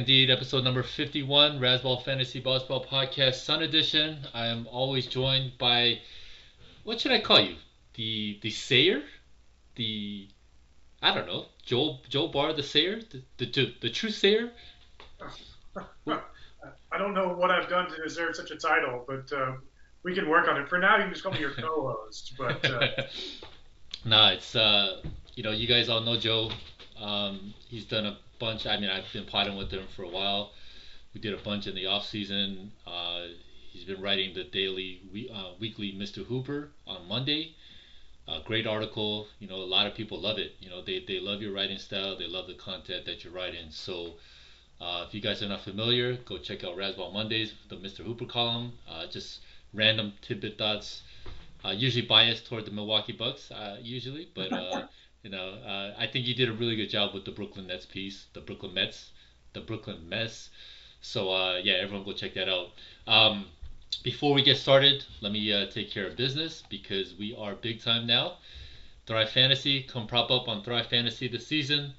indeed, episode number 51, Razzball Fantasy Baseball Podcast, Sun Edition. I am always joined by, what should I call you? The the Sayer? The, I don't know, Joel Joel Barr the Sayer? The, the, the, the true Sayer? I don't know what I've done to deserve such a title, but uh, we can work on it. For now, you can just call me your co-host. But uh... nah, it's uh, you know, you guys all know Joe. Um, he's done a bunch. I mean, I've been potting with him for a while. We did a bunch in the off season. Uh, he's been writing the daily, we, uh, weekly Mr. Hooper on Monday. A great article. You know, a lot of people love it. You know, they, they love your writing style. They love the content that you're writing. So, uh, if you guys are not familiar, go check out Razzball Mondays, the Mr. Hooper column. Uh, just random tidbit thoughts. Uh, usually biased toward the Milwaukee Bucks, uh, usually, but uh, you know, uh, I think you did a really good job with the Brooklyn Nets piece, the Brooklyn Mets, the Brooklyn Mess. So uh, yeah, everyone go check that out. Um, before we get started, let me uh, take care of business because we are big time now. Thrive Fantasy, come prop up on Thrive Fantasy this season.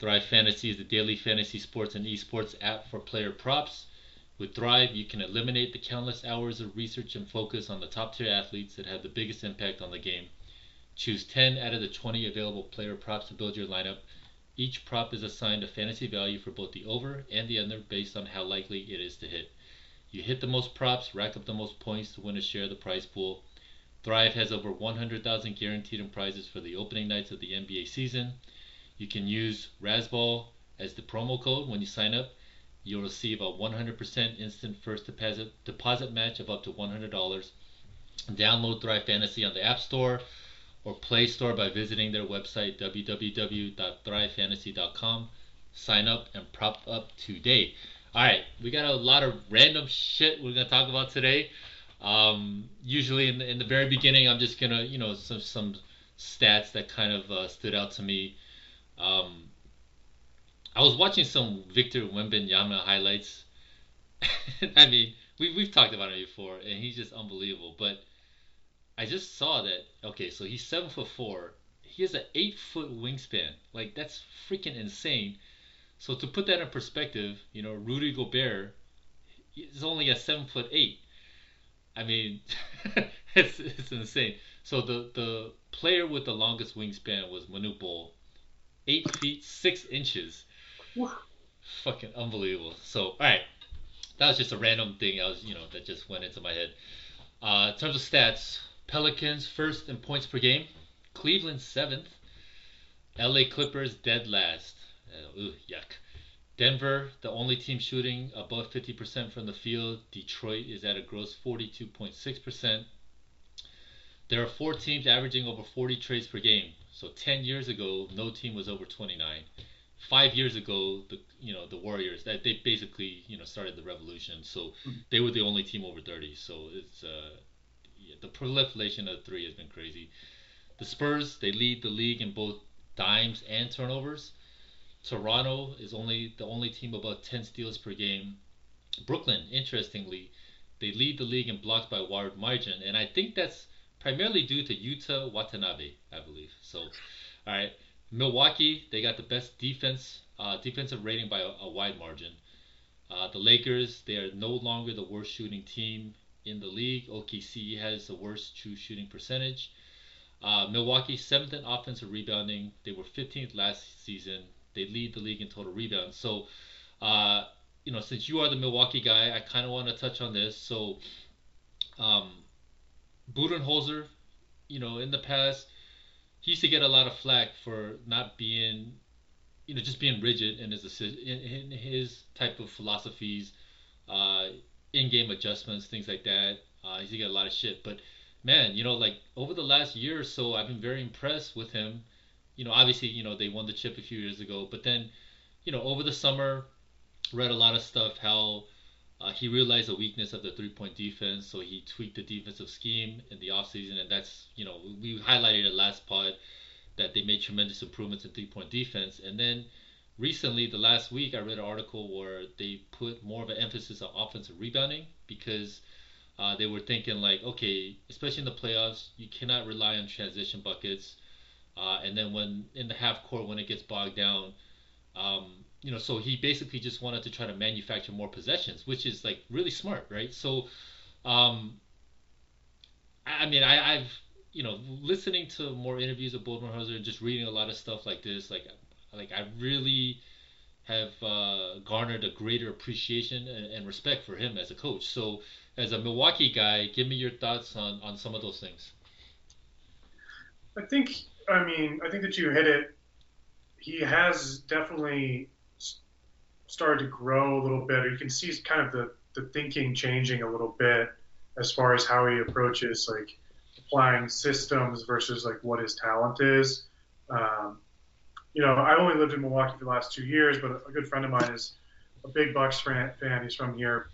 Thrive Fantasy is the daily fantasy sports and esports app for player props. With Thrive, you can eliminate the countless hours of research and focus on the top tier athletes that have the biggest impact on the game. Choose 10 out of the 20 available player props to build your lineup. Each prop is assigned a fantasy value for both the over and the under based on how likely it is to hit. You hit the most props, rack up the most points to win a share of the prize pool. Thrive has over 100,000 guaranteed in prizes for the opening nights of the NBA season. You can use Razzball as the promo code when you sign up. You'll receive a 100% instant first deposit deposit match of up to $100. Download Thrive Fantasy on the App Store or Play Store by visiting their website www.thrivefantasy.com. Sign up and prop up today. All right, we got a lot of random shit we're gonna talk about today. Um, usually in the, in the very beginning, I'm just gonna you know some some stats that kind of uh, stood out to me. Um, I was watching some Victor Wembanyama highlights. I mean, we we've talked about him before, and he's just unbelievable. But I just saw that. Okay, so he's seven foot four. He has an eight foot wingspan. Like that's freaking insane. So to put that in perspective, you know, Rudy Gobert is only at seven foot eight. I mean, it's it's insane. So the the player with the longest wingspan was Manute Bol, eight feet six inches. Fucking unbelievable. So all right, that was just a random thing. I was you know that just went into my head. Uh, in terms of stats, Pelicans first in points per game. Cleveland seventh. LA Clippers dead last. Uh, ooh, yuck. Denver, the only team shooting above 50% from the field. Detroit is at a gross 42.6%. There are four teams averaging over 40 trades per game. So 10 years ago, no team was over 29. Five years ago, the you know the Warriors that they basically you know started the revolution. So mm-hmm. they were the only team over 30. So it's uh, the proliferation of three has been crazy. The Spurs they lead the league in both dimes and turnovers. Toronto is only the only team above 10 steals per game. Brooklyn, interestingly, they lead the league in blocks by wide margin, and I think that's primarily due to Yuta Watanabe, I believe. So, all right, Milwaukee they got the best defense uh, defensive rating by a, a wide margin. Uh, the Lakers they are no longer the worst shooting team in the league. OKC has the worst true shooting percentage. Uh, Milwaukee, seventh in offensive rebounding. They were 15th last season. They lead the league in total rebounds. So, uh, you know, since you are the Milwaukee guy, I kind of want to touch on this. So, um, Budenholzer, you know, in the past, he used to get a lot of flack for not being, you know, just being rigid in his in, his type of philosophies. Uh, in-game adjustments, things like that. Uh, he's get a lot of shit, but man, you know, like over the last year or so, I've been very impressed with him. You know, obviously, you know, they won the chip a few years ago, but then, you know, over the summer, read a lot of stuff how uh, he realized the weakness of the three-point defense, so he tweaked the defensive scheme in the offseason, and that's, you know, we highlighted it last pod that they made tremendous improvements in three-point defense, and then recently, the last week, I read an article where they put more of an emphasis on offensive rebounding because uh, they were thinking like, okay, especially in the playoffs, you cannot rely on transition buckets. Uh, and then when in the half court, when it gets bogged down, um, you know, so he basically just wanted to try to manufacture more possessions, which is like really smart, right? So, um, I mean, I, I've you know, listening to more interviews of Budenholzer and just reading a lot of stuff like this, like, like I really have uh, garnered a greater appreciation and, and, respect for him as a coach. So, as a Milwaukee guy, give me your thoughts on, on some of those things. I think, I mean, I think that you hit it. He has definitely started to grow a little bit. You can see kind of the, the thinking changing a little bit as far as how he approaches like applying systems versus like what his talent is. Um, you know, I only lived in Milwaukee for the last two years, but a good friend of mine is a big Bucks fan. He's from here.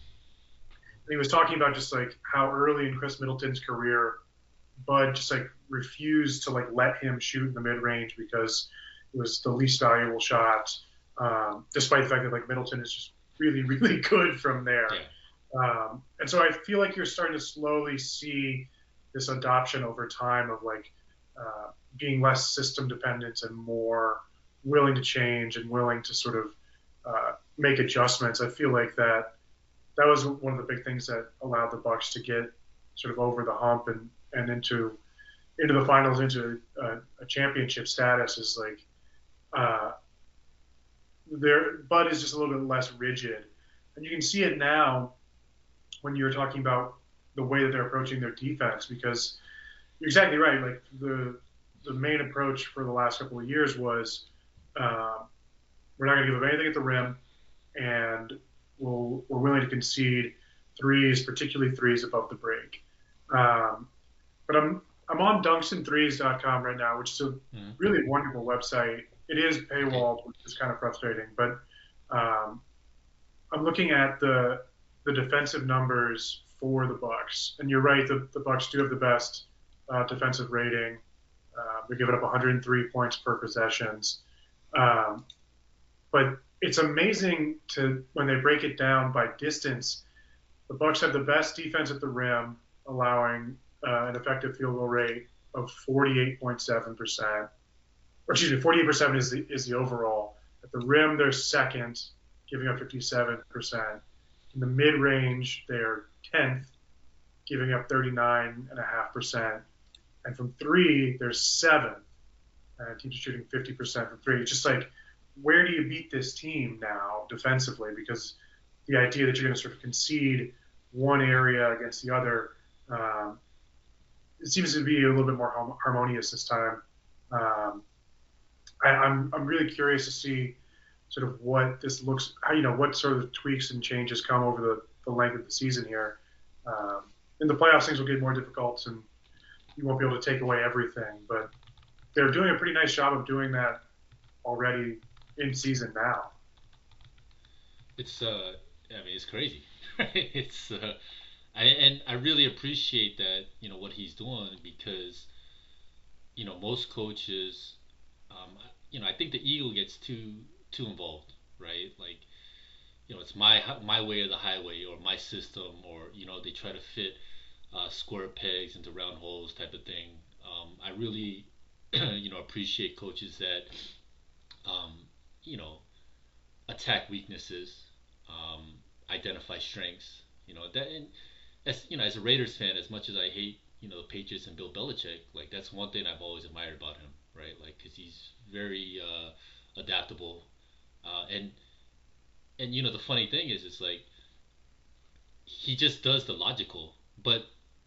And he was talking about just like how early in Khris Middleton's career, Bud just like refused to like let him shoot in the mid range because it was the least valuable shot, um, despite the fact that like Middleton is just really really good from there. Yeah. Um, and so I feel like you're starting to slowly see this adoption over time of like uh, being less system dependent and more willing to change and willing to sort of uh, make adjustments. I feel like that that was one of the big things that allowed the Bucks to get sort of over the hump and, and into into the finals, into a, a championship status. Is like uh, their Bud is just a little bit less rigid, and you can see it now when you're talking about the way that they're approaching their defense because you're exactly right. Like the the main approach for the last couple of years was uh, we're not going to give up anything at the rim, and we'll, we're willing to concede threes, particularly threes above the break. Um, but I'm I'm on dunksandthrees.com right now, which is a mm-hmm. really wonderful website. It is paywalled, which is kind of frustrating, but um, I'm looking at the the defensive numbers for the Bucks. And you're right, the, the Bucks do have the best uh, defensive rating. Uh, they're giving up 103 points per possessions. Um, but it's amazing to when they break it down by distance. The Bucks have the best defense at the rim, allowing uh, an effective field goal rate of 48.7 percent. Or excuse me, 48% is the is the overall. At the rim, they're second, giving up 57 percent. In the mid range, they're 10th, giving up 39.5%. And from three, they're seventh. And teams are shooting 50% from three. It's just like, where do you beat this team now defensively? Because the idea that you're going to sort of concede one area against the other, um, it seems to be a little bit more harmonious this time. Um, I, I'm, I'm really curious to see sort of what this looks, how you know, what sort of tweaks and changes come over the, the length of the season here. Um, in the playoffs, things will get more difficult, and you won't be able to take away everything. But they're doing a pretty nice job of doing that already in season now. It's, uh, I mean, it's crazy. it's, uh, I, and I really appreciate that, you know, what he's doing because, you know, most coaches, um, you know, I think the eagle gets too too involved, right? Like, you know, it's my my way or the highway, or my system, or you know, they try to fit uh, square pegs into round holes type of thing. Um, I really, you know, appreciate coaches that, um, you know, attack weaknesses, um, identify strengths. You know that, and as you know, as a Raiders fan, as much as I hate, you know, the Patriots and Bill Belichick, like that's one thing I've always admired about him, right? Like, because he's very uh, adaptable uh, and and you know the funny thing is, it's like he just does the logical, but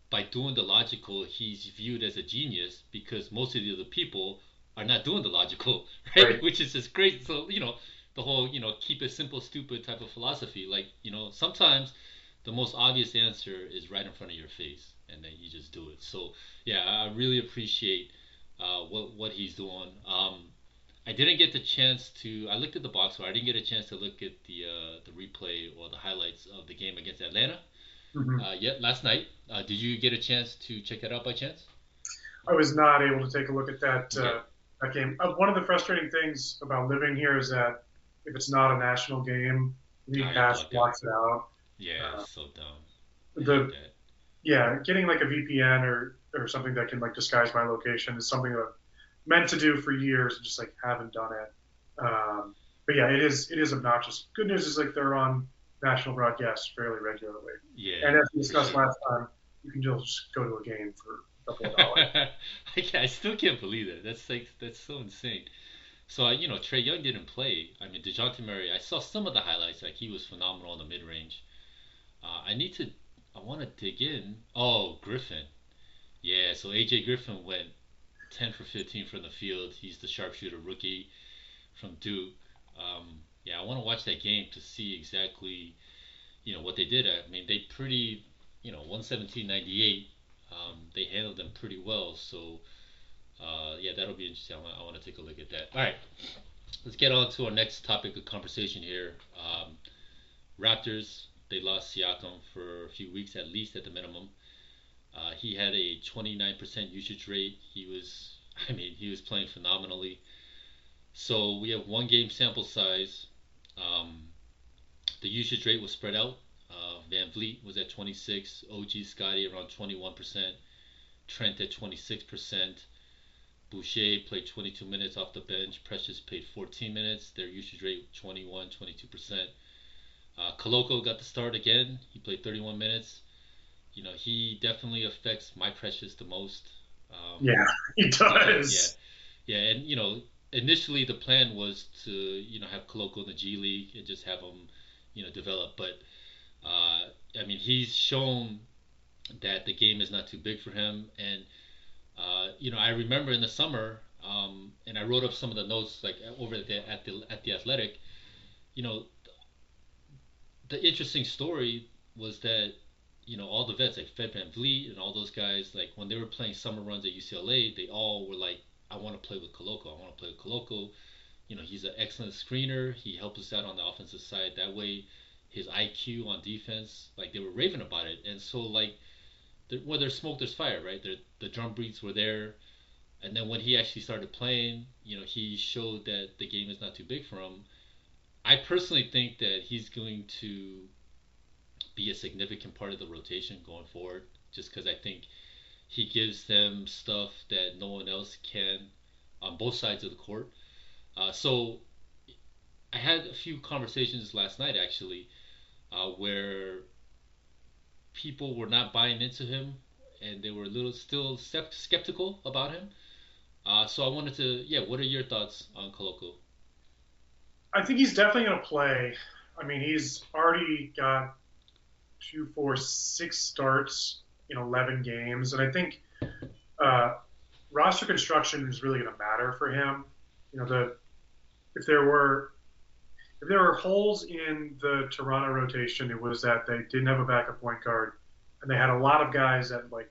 by doing the logical, he's viewed as a genius because most of the other people are not doing the logical, right? right. Which is just great. So you know the whole you know keep it simple, stupid type of philosophy. Like you know sometimes the most obvious answer is right in front of your face, and then you just do it. So yeah, I really appreciate uh, what what he's doing. Um, I didn't get the chance to. I looked at the box score. I didn't get a chance to look at the uh, the replay or the highlights of the game against Atlanta mm-hmm. uh, yet last night. Uh, did you get a chance to check that out by chance? I was not able to take a look at that uh, that game. Uh, one of the frustrating things about living here is that if it's not a national game, League Pass blocks it out. Yeah, uh, so dumb. The yeah, getting like a VPN or or something that can like disguise my location is something that I've meant to do for years and just like haven't done it. Um, but yeah, it is it is obnoxious. Good news is like they're on national broadcasts fairly regularly. Yeah. And as we discussed last time, you can just go to a game for a couple of dollars. I, I still can't believe that. That's like that's so insane. So uh, you know, Trae Young didn't play. I mean, Dejounte Murray. I saw some of the highlights. Like he was phenomenal in the mid range. Uh, I need to. I want to dig in. Oh, Griffin. Yeah. So AJ Griffin went 10 for 15 from the field. He's the sharpshooter rookie from Duke. Um, yeah, I want to watch that game to see exactly, you know, what they did. I mean, they pretty, you know, 117.98. Um, they handled them pretty well. So, uh, yeah, that'll be interesting. I want, I want to take a look at that. All right, let's get on to our next topic of conversation here. Um, Raptors. They lost Siakam for a few weeks at least, at the minimum. Uh, he had a 29% usage rate. He was, I mean, he was playing phenomenally. So we have one game sample size. Um, the usage rate was spread out. Uh, VanVleet was at 26, OG Scottie around 21%, Trent at 26%. Boucher played 22 minutes off the bench. Precious played 14 minutes. Their usage rate 21, 22%. Uh, Koloko got the start again. He played 31 minutes. You know, he definitely affects my Precious the most. Um, yeah, he does. Yeah, yeah, and you know, initially the plan was to you know have Koloko in the G League and just have him you know develop, but uh, I mean he's shown that the game is not too big for him, and uh, you know I remember in the summer, um, and I wrote up some of the notes like over at the at the, at the Athletic, you know. The interesting story was that you know all the vets like Fred VanVleet and all those guys like when they were playing summer runs at UCLA, they all were like I want to play with Koloko. I want to play with Koloko. You know, he's an excellent screener. He helps us out on the offensive side. That way, his IQ on defense, like they were raving about it. And so, like, there, where there's smoke, there's fire, right? The, the drum beats were there. And then when he actually started playing, you know, he showed that the game is not too big for him. I personally think that he's going to be a significant part of the rotation going forward, just because I think he gives them stuff that no one else can on both sides of the court. Uh, so I had a few conversations last night actually uh, where people were not buying into him and they were a little still skeptical about him. Uh, so I wanted to, yeah, what are your thoughts on Koloko? I think he's definitely going to play. I mean, he's already got two, four, six starts in 11 games. And I think uh, roster construction is really going to matter for him. You know, the if there were if there were holes in the Toronto rotation, it was that they didn't have a backup point guard, and they had a lot of guys that like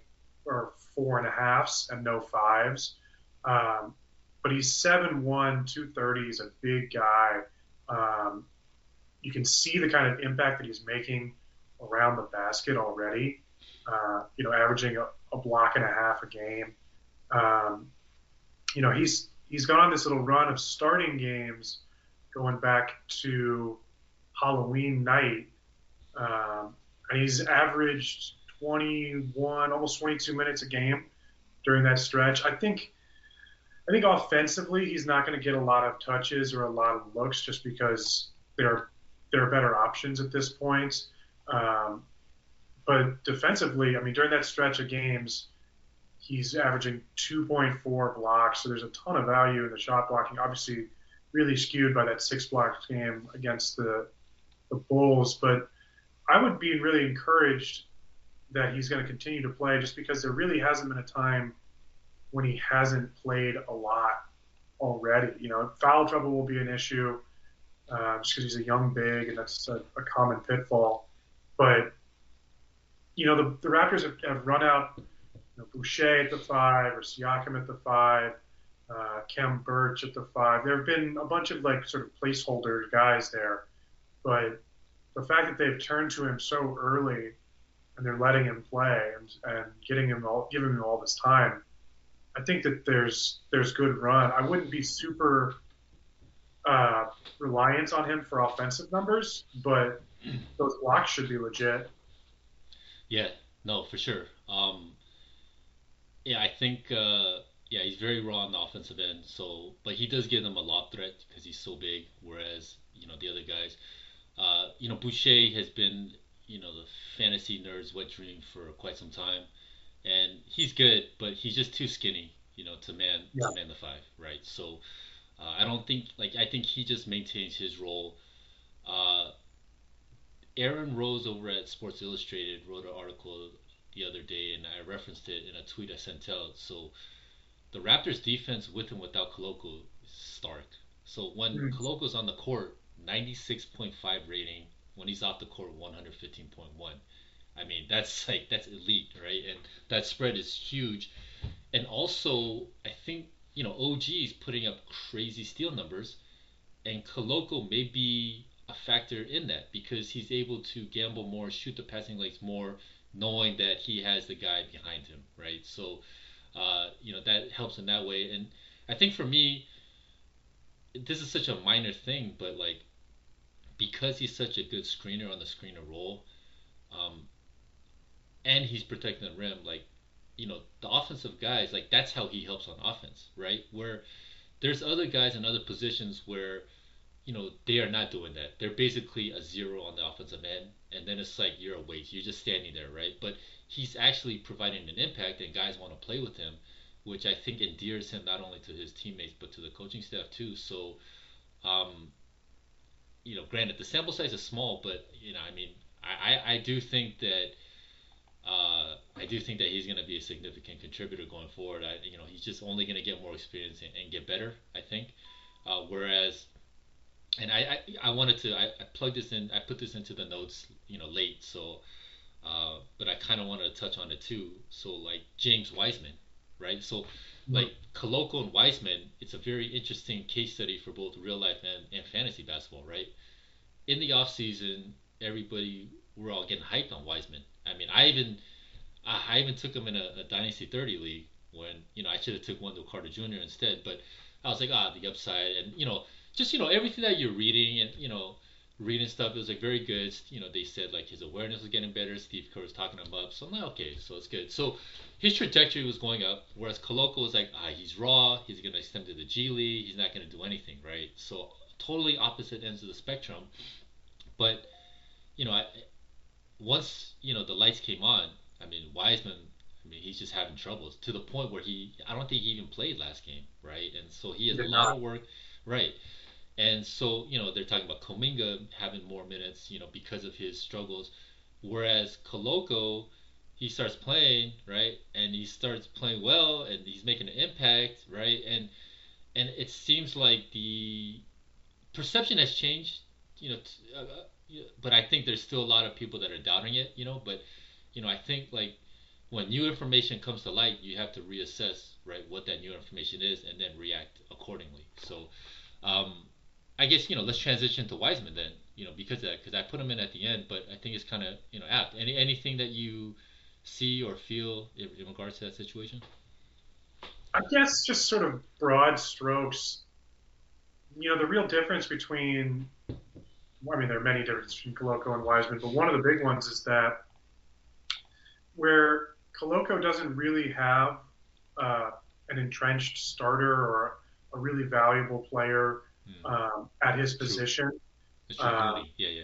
are four and a halfs and no fives. Um, but he's 7'1", 230. He's a big guy. Um, you can see the kind of impact that he's making around the basket already uh, you know, averaging a, a, block and a half a game. Um, you know, he's he's gone on this little run of starting games going back to Halloween night, um, and he's averaged 21, almost 22 minutes a game during that stretch. I think. I think offensively, he's not going to get a lot of touches or a lot of looks just because there are, there are better options at this point. Um, but defensively, I mean, during that stretch of games, he's averaging 2.4 blocks. So there's a ton of value in the shot blocking. Obviously, really skewed by that six blocks game against the the Bulls. But I would be really encouraged that he's going to continue to play, just because there really hasn't been a time when he hasn't played a lot already. You know, foul trouble will be an issue uh, just because he's a young big, and that's a, a common pitfall. But you know, the, the Raptors have, have run out you know, Boucher at the five or Siakam at the five, uh, Khem Birch at the five. There have been a bunch of like sort of placeholder guys there, but the fact that they've turned to him so early and they're letting him play and, and getting him all, giving him all this time, I think that there's there's good run. I wouldn't be super uh, reliant on him for offensive numbers, but those blocks should be legit. Yeah, no, for sure. Um, yeah, I think uh, yeah, he's very raw on the offensive end. So, but he does give them a lob threat because he's so big. Whereas you know the other guys, uh, you know Boucher has been you know the fantasy nerds wet dream for quite some time, and he's good, but he's just too skinny, you know, to man yeah. to man the five, right? So, uh, I don't think like I think he just maintains his role. Uh, Aaron Rose over at Sports Illustrated wrote an article the other day, and I referenced it in a tweet I sent out. So the Raptors defense with and without Koloko is stark. So when mm. Koloko's on the court, 96.5 rating. When he's off the court, 115.1. I mean, that's like that's elite, right? And that spread is huge. And also, I think you know OG is putting up crazy steal numbers, and Koloko may be a factor in that because he's able to gamble more, shoot the passing lanes more, knowing that he has the guy behind him, right? So uh, you know that helps in that way. And I think for me, this is such a minor thing, but like because he's such a good screener on the screener role, um, and he's protecting the rim, like you know the offensive guys, like that's how he helps on offense, right? Where there's other guys in other positions where you know they are not doing that. They're basically a zero on the offensive end, and then it's like you're a waste. You're just standing there, right? But he's actually providing an impact, and guys want to play with him, which I think endears him not only to his teammates but to the coaching staff too. So, um, you know, granted the sample size is small, but you know, I mean, I, I, I do think that. Uh, I do think that he's going to be a significant contributor going forward. I, you know, he's just only going to get more experience and, and get better. I think. Uh, whereas, and I, I, I wanted to, I, I plugged this in, I put this into the notes, you know, late. So uh, but I kind of wanted to touch on it too. So like James Wiseman, right? So like Koloko and Wiseman, it's a very interesting case study for both real life and, and fantasy basketball, right? In the off season, everybody we're all getting hyped on Wiseman. I mean, I even I even took him in a, a Dynasty 30 league when you know I should have took Wendell Carter Jr. instead, but I was like, ah, the upside, and you know, just you know everything that you're reading and you know reading stuff. It was like very good. You know, they said like his awareness was getting better. Steve Kerr was talking him up. So I'm like, okay, so it's good. So his trajectory was going up, whereas Koloko was like, ah, he's raw. He's gonna extend to the G League. He's not gonna do anything, right? So totally opposite ends of the spectrum. But you know, I, once you know the lights came on, I mean Wiseman. I mean, he's just having troubles to the point where he, I don't think he even played last game, right? And so he has a lot not. of work, right? And so, you know, they're talking about Kuminga having more minutes, you know, because of his struggles. Whereas Koloko, he starts playing, right? And he starts playing well and he's making an impact, right? And and it seems like the perception has changed, you know, t- uh, uh but I think there's still a lot of people that are doubting it, you know, but you know, I think like when new information comes to light, you have to reassess, right, what that new information is and then react accordingly. So, um, I guess you know let's transition to Wiseman then. You know because that because I put him in at the end, but I think it's kind of you know apt. Any anything that you see or feel in, in regards to that situation? I guess just sort of broad strokes. You know the real difference between I mean there are many differences between Koloko and Wiseman, but one of the big ones is that where Koloko doesn't really have uh, an entrenched starter or a really valuable player Hmm. um, at his position. Uh, yeah, yeah, yeah.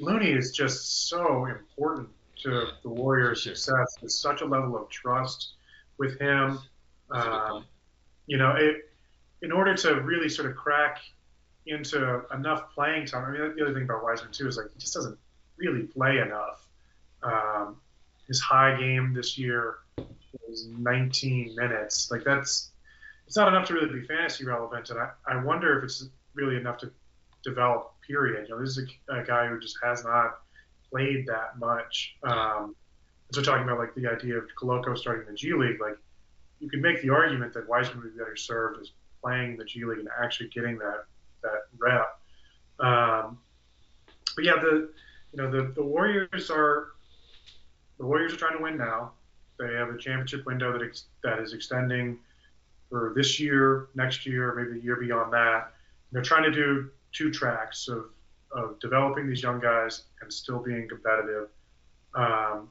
Looney is just so important to yeah, the Warriors' sure. success. There's such a level of trust with him. Um, you know, it, in order to really sort of crack into enough playing time. I mean, the other thing about Wiseman too is like he just doesn't really play enough. Um, his high game this year was 19 minutes. Like that's it's not enough to really be fantasy relevant. And I, I wonder if it's really enough to develop. Period. You know, this is a, a guy who just has not played that much. Um, so talking about like the idea of Koloko starting the G League, like you could make the argument that Wiseman would be better served as playing the G League and actually getting that that rep. Um, but yeah, the you know the, the Warriors are the Warriors are trying to win now. They have a championship window that ex- that is extending for this year, next year, maybe the year beyond that they're trying to do two tracks of, of developing these young guys and still being competitive. Um,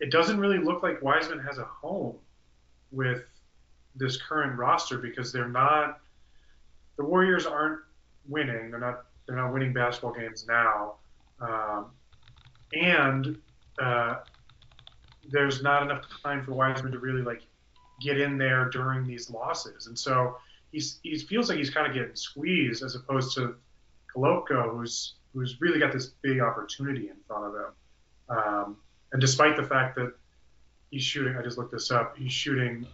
it doesn't really look like Wiseman has a home with this current roster because they're not the Warriors aren't winning. They're not they're not winning basketball games now, um, and uh, there's not enough time for Wiseman to really like get in there during these losses, and so he's he feels like he's kind of getting squeezed as opposed to Koloko, who's who's really got this big opportunity in front of him. Um, and despite the fact that he's shooting, I just looked this up, he's shooting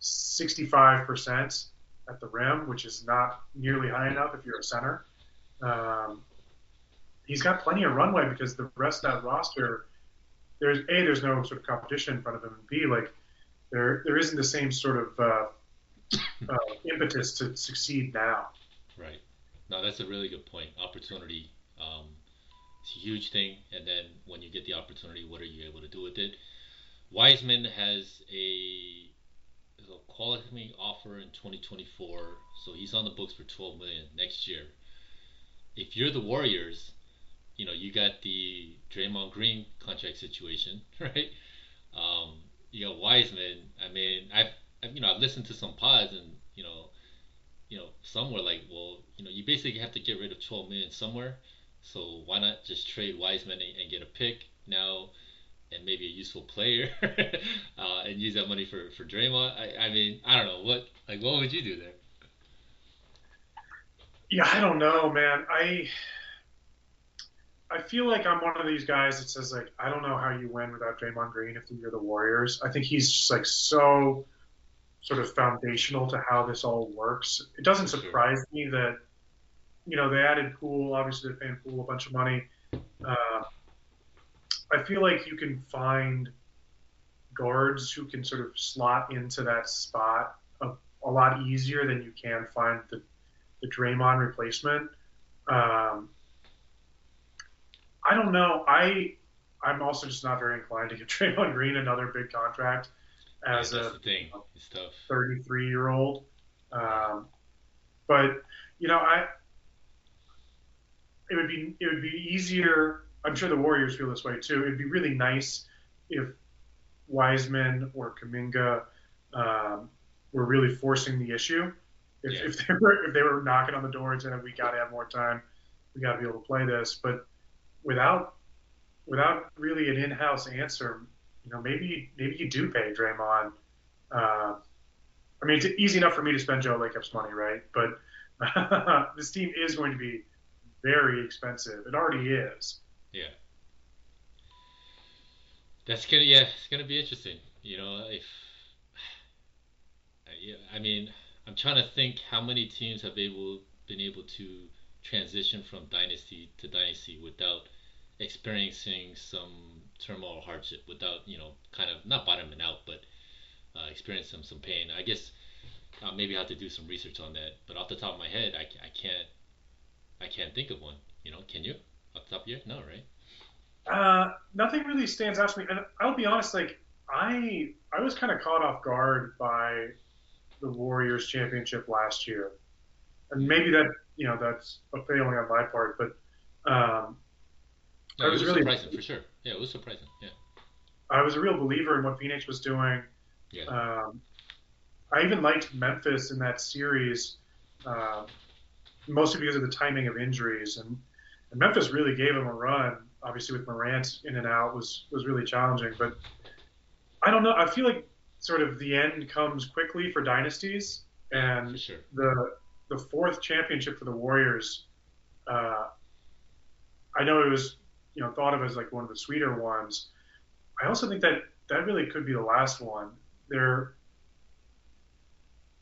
65% at the rim, which is not nearly high enough if you're a center. Um, he's got plenty of runway because the rest of that roster, there's a there's no sort of competition in front of him, and b like there there isn't the same sort of uh, uh, impetus to succeed now. Right. No, that's a really good point. Opportunity. Um, it's a huge thing, and then when you get the opportunity, what are you able to do with it? Wiseman has a a qualifying offer in 2024, so he's on the books for 12 million next year. If you're the Warriors, you know you got the Draymond Green contract situation, right? Um, you know Wiseman. I mean, I've, I've you know I've listened to some pods, and you know, you know some were like, well, you know, you basically have to get rid of 12 million somewhere. So why not just trade Wiseman and, and get a pick now? and maybe a useful player, uh, and use that money for for Draymond. I, I mean, I don't know what like what would you do there? Yeah, I don't know, man. I I feel like I'm one of these guys that says like I don't know how you win without Draymond Green if you're the Warriors. I think he's just like so sort of foundational to how this all works. It doesn't surprise me that you know they added Poole. Obviously, they're paying Poole a bunch of money. Uh, I feel like you can find guards who can sort of slot into that spot a, a lot easier than you can find the, the Draymond replacement. Um, I don't know. I I'm also just not very inclined to give Draymond Green another big contract as yeah, a 33 year old. Um, but you know, I it would be it would be easier I'm sure the Warriors feel this way too. It'd be really nice if Wiseman or Kuminga um, were really forcing the issue. If, yeah. if they were if they were knocking on the door and saying we got to have more time, we got to be able to play this, but without without really an in-house answer, you know, maybe maybe you do pay Draymond. Uh, I mean, it's easy enough for me to spend Joe Lacob's money, right? But this team is going to be very expensive. It already is. Yeah. That's gonna yeah, it's gonna be interesting. You know, if I mean, I'm trying to think how many teams have able been able to transition from dynasty to dynasty without experiencing some turmoil or hardship, without you know, kind of not bottoming out, but uh, experiencing some pain. I guess uh, maybe I have to do some research on that. But off the top of my head, I, I can't I can't think of one. You know, can you? Off the top of your no, right? Uh, nothing really stands out to me, and I'll be honest. Like I, I was kind of caught off guard by the Warriors championship last year, and maybe that you know that's a failing on my part, but um, no, I was, was really surprising for sure. Yeah, it was surprising. Yeah, I was a real believer in what Phoenix was doing. Yeah. Um, I even liked Memphis in that series, uh, mostly because of the timing of injuries and and Memphis really gave him a run. Obviously, with Morant in and out was was really challenging. But I don't know. I feel like sort of the end comes quickly for dynasties, and sure. the the fourth championship for the Warriors. Uh, I know it was you know thought of as like one of the sweeter ones. I also think that that really could be the last one. They're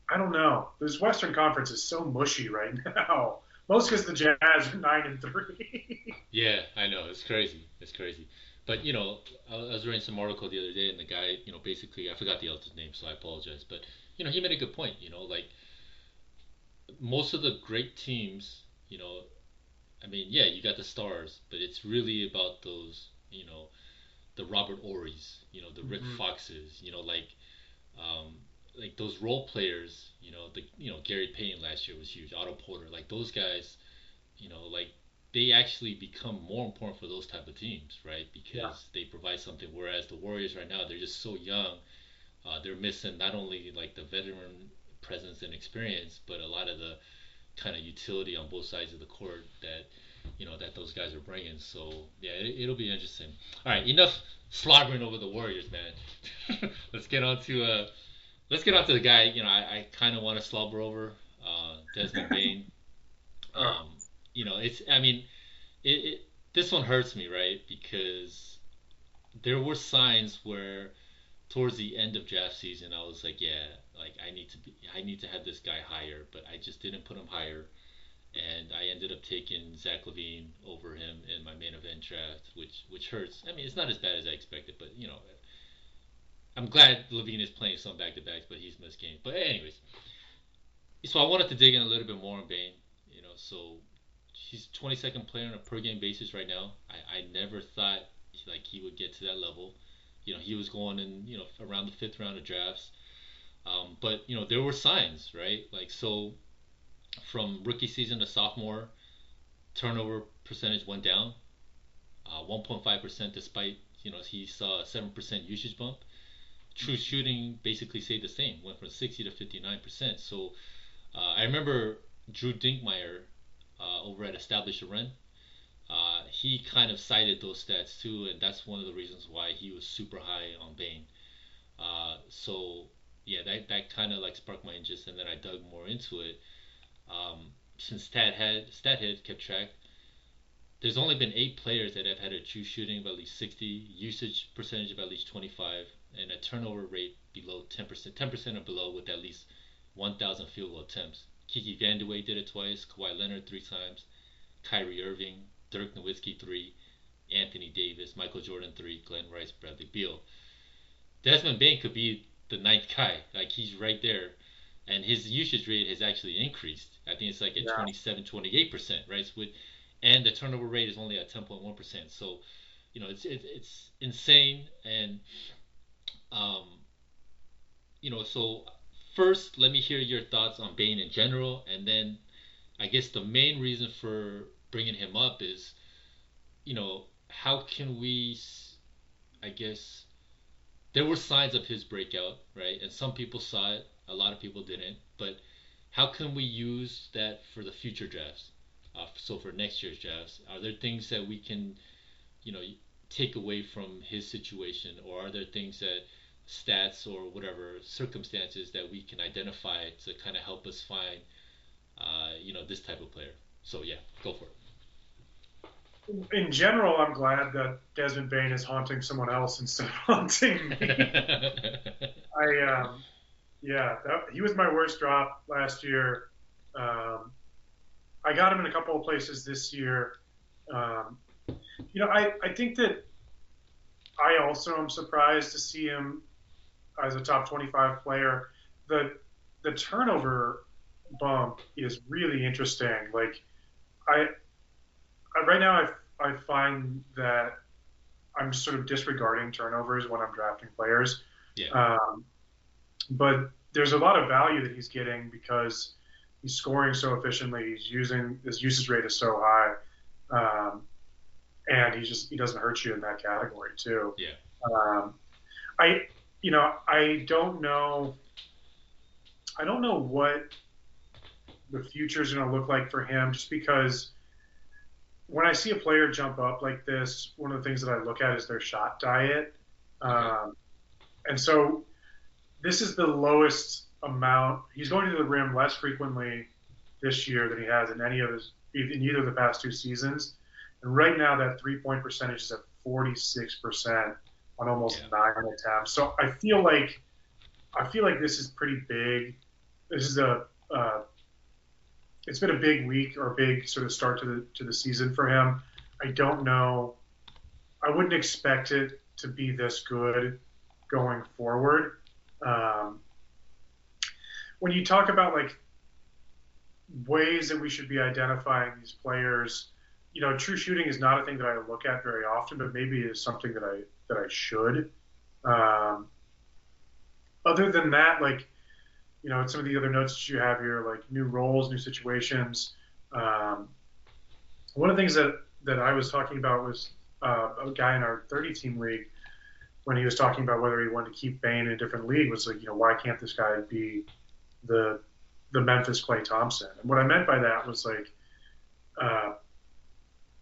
I don't know. This Western Conference is so mushy right now. Most because the Jazz are nine and three. yeah, I know it's crazy. It's crazy. But you know, I was reading some article the other day, and the guy, you know, basically, I forgot the other's name, so I apologize. But you know, he made a good point. You know, like most of the great teams, you know, I mean, yeah, you got the stars, but it's really about those, you know, the Robert Horrys, you know, the Rick mm-hmm. Foxes, you know, like, um, like those role players, you know, the you know Gary Payton last year was huge, Otto Porter, like those guys, you know, like they actually become more important for those type of teams, right? Because yeah. they provide something. Whereas the Warriors right now, they're just so young Uh, they're missing not only like the veteran presence and experience, but a lot of the kind of utility on both sides of the court that you know that those guys are bringing. So yeah, it, will be interesting. All right, enough slobbering over the Warriors, man. let's get on to uh, let's get on to the guy. You know, I, I kind of want to slobber over uh, Desmond Bane. Um, you know, it's I mean, it, it this one hurts me, right? Because there were signs where towards the end of draft season, I was like, yeah, like I need to be, I need to have this guy higher, but I just didn't put him higher, and I ended up taking Zach LaVine over him in my main event draft, which which hurts. I mean, it's not as bad as I expected, but you know, I'm glad LaVine is playing some back to backs, but he's missed games. But anyways, so I wanted to dig in a little bit more on Bane, you know, so he's 22nd player on a per game basis right now. I, I never thought like he would get to that level you know, he was going in, you know, around the fifth round of drafts. Um, but you know, there were signs, right? Like so, from rookie season to sophomore, turnover percentage went down, uh, 1.5% despite you know he saw a 7% usage bump. True shooting basically stayed the same, went from 60 to 59%. So uh, I remember Drew Dinkmeyer uh, over at Establish the Run uh, he kind of cited those stats too, and that's one of the reasons why he was super high on Bane. Uh, so yeah, that that kind of like sparked my interest, and then I dug more into it. Um, since StatHead StatHead kept track, there's only been eight players that have had a true shooting of at least 60, usage percentage of at least 25, and a turnover rate below 10%, 10% or below with at least 1,000 field goal attempts. Kiki Vandeweghe did it twice, Kawhi Leonard three times, Kyrie Irving, Dirk Nowitzki three, Anthony Davis, Michael Jordan three, Glen Rice, Bradley Beal. Desmond Bane could be the ninth guy. Like he's right there. And his usage rate has actually increased. I think it's like at yeah. 27, 28%, right? So with, and the turnover rate is only at 10.1%. So, you know, it's it, it's insane. And, um, you know, so first, let me hear your thoughts on Bane in general, and then I guess the main reason for bringing him up is, you know, how can we, I guess, there were signs of his breakout, right? And some people saw it, a lot of people didn't. But how can we use that for the future drafts? Uh, so for next year's drafts, are there things that we can, you know, take away from his situation, or are there things that stats or whatever circumstances that we can identify to kind of help us find, uh, you know, this type of player? So yeah, go for it in general, I'm glad that Desmond Bane is haunting someone else instead of haunting me. I, um, yeah, that, he was my worst drop last year. Um, I got him in a couple of places this year. Um, you know, I, I think that I also am surprised to see him as a top 25 player. The the turnover bump is really interesting. Like, I right now I, I find that I'm sort of disregarding turnovers when I'm drafting players. Yeah. Um, but there's a lot of value that he's getting because he's scoring so efficiently. He's using his usage rate is so high, um, and he just he doesn't hurt you in that category too. Yeah. Um, I you know I don't know. I don't know what the future is going to look like for him, just because when I see a player jump up like this, one of the things that I look at is their shot diet. Um, and so this is the lowest amount. He's going to the rim less frequently this year than he has in any of his, in either of the past two seasons. And right now, that three point percentage is at 46% on almost yeah. nine attempts. So I feel like, I feel like this is pretty big. This is a, uh, it's been a big week or a big sort of start to the to the season for him. I don't know. I wouldn't expect it to be this good going forward. Um, when you talk about like ways that we should be identifying these players, you know, true shooting is not a thing that I look at very often, but maybe it is something that I that I should. Um, other than that, like you know, some of the other notes that you have here, like new roles, new situations. Um, one of the things that, that I was talking about was uh, a guy in our 30 team league when he was talking about whether he wanted to keep Bane in a different league was like, you know, why can't this guy be the the Memphis Klay Thompson? And what I meant by that was like uh,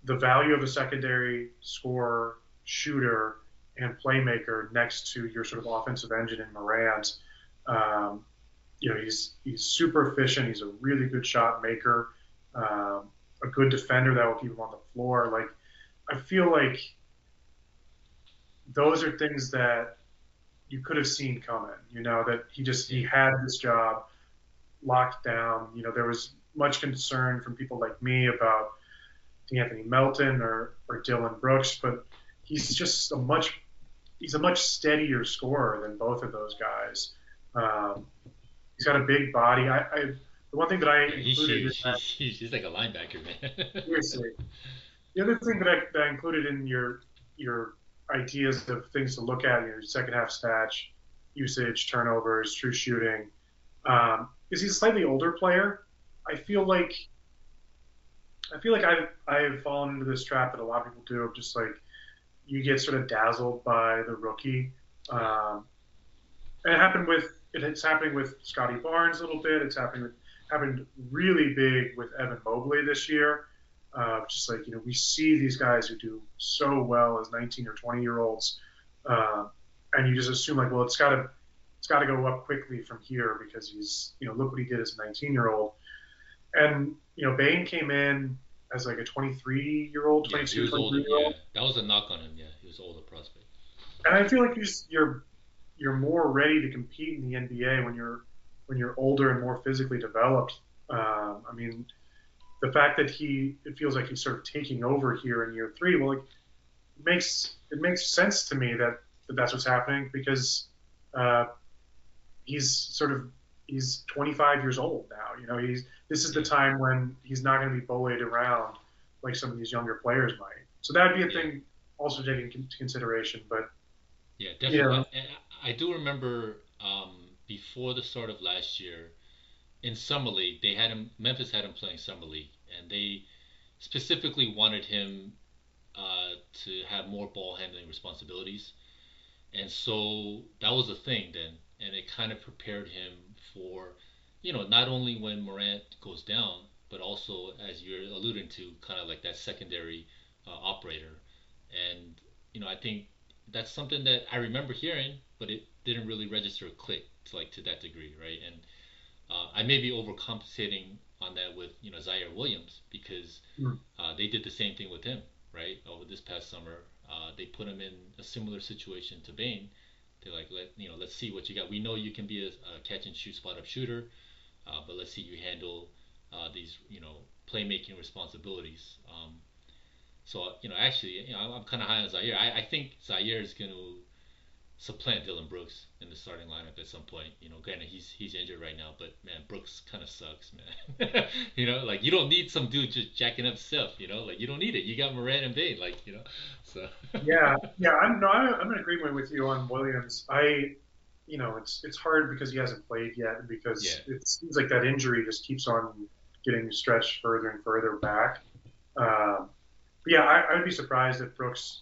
the value of a secondary scorer, shooter, and playmaker next to your sort of offensive engine in Morant. Um, you know, he's he's super efficient. He's a really good shot maker, um, a good defender that will keep him on the floor. Like, I feel like those are things that you could have seen coming. You know, that he just he had this job locked down. You know, there was much concern from people like me about Anthony Melton or or Dillon Brooks, but he's just a much he's a much steadier scorer than both of those guys. Um, he's got a big body. I, I the one thing that I included he's, he's, that, he's, he's, like a linebacker, man. seriously. The other thing that I, that I included in your your ideas of things to look at, in your second half stats, usage, turnovers, true shooting, um, is he's a slightly older player. I feel like I feel like I've I've fallen into this trap that a lot of people do of just like you get sort of dazzled by the rookie. Um, and it happened with it's happening with Scottie Barnes a little bit. It's happening with happened really big with Evan Mobley this year. Uh, just like you know, we see these guys who do so well as 19 or 20 year olds, uh, and you just assume like, well, it's got to it's got to go up quickly from here because he's you know look what he did as a 19 year old, and you know Bane came in as like a 23 year old, 22, yeah, 23 year old. Yeah, that was a knock on him. Yeah, he was older prospect. And I feel like you're you're more ready to compete in the NBA when you're when you're older and more physically developed. Um, I mean, the fact that he it feels like he's sort of taking over here in year three, well, it makes it makes sense to me that, that that's what's happening because uh, he's sort of he's 25 years old now. You know, he's this is the time when he's not going to be bullied around like some of these younger players might. So that would be a yeah. thing also taken into consideration. But yeah, definitely. I do remember um, before the start of last year in summer league, they had him. Memphis had him playing summer league, and they specifically wanted him uh, to have more ball handling responsibilities. And so that was a thing then, and it kind of prepared him for, you know, not only when Morant goes down, but also as you're alluding to, kind of like that secondary uh, operator. And you know, I think that's something that I remember hearing, but it didn't really register a click to like to that degree, right? And uh, I may be overcompensating on that with you know Ziaire Williams because mm. uh, they did the same thing with him, right? Over this past summer, uh, they put him in a similar situation to Bane. They're like, let you know, let's see what you got. We know you can be a, a catch and shoot spot up shooter, uh, but let's see you handle uh, these you know playmaking responsibilities. Um, so you know, actually, you know, I'm, I'm kind of high on Ziaire. I, I think Ziaire is going to supplant Dillon Brooks in the starting lineup at some point. You know, granted he's he's injured right now, but man, Brooks kind of sucks, man. you know, like you don't need some dude just jacking up stuff. You know, like you don't need it. You got Morant and Bane, like you know. So. yeah, yeah, I'm no, I'm in agreement with you on Williams. I, you know, it's it's hard because he hasn't played yet because yeah. it seems like that injury just keeps on getting stretched further and further back. Um, but yeah, I, I'd be surprised if Brooks,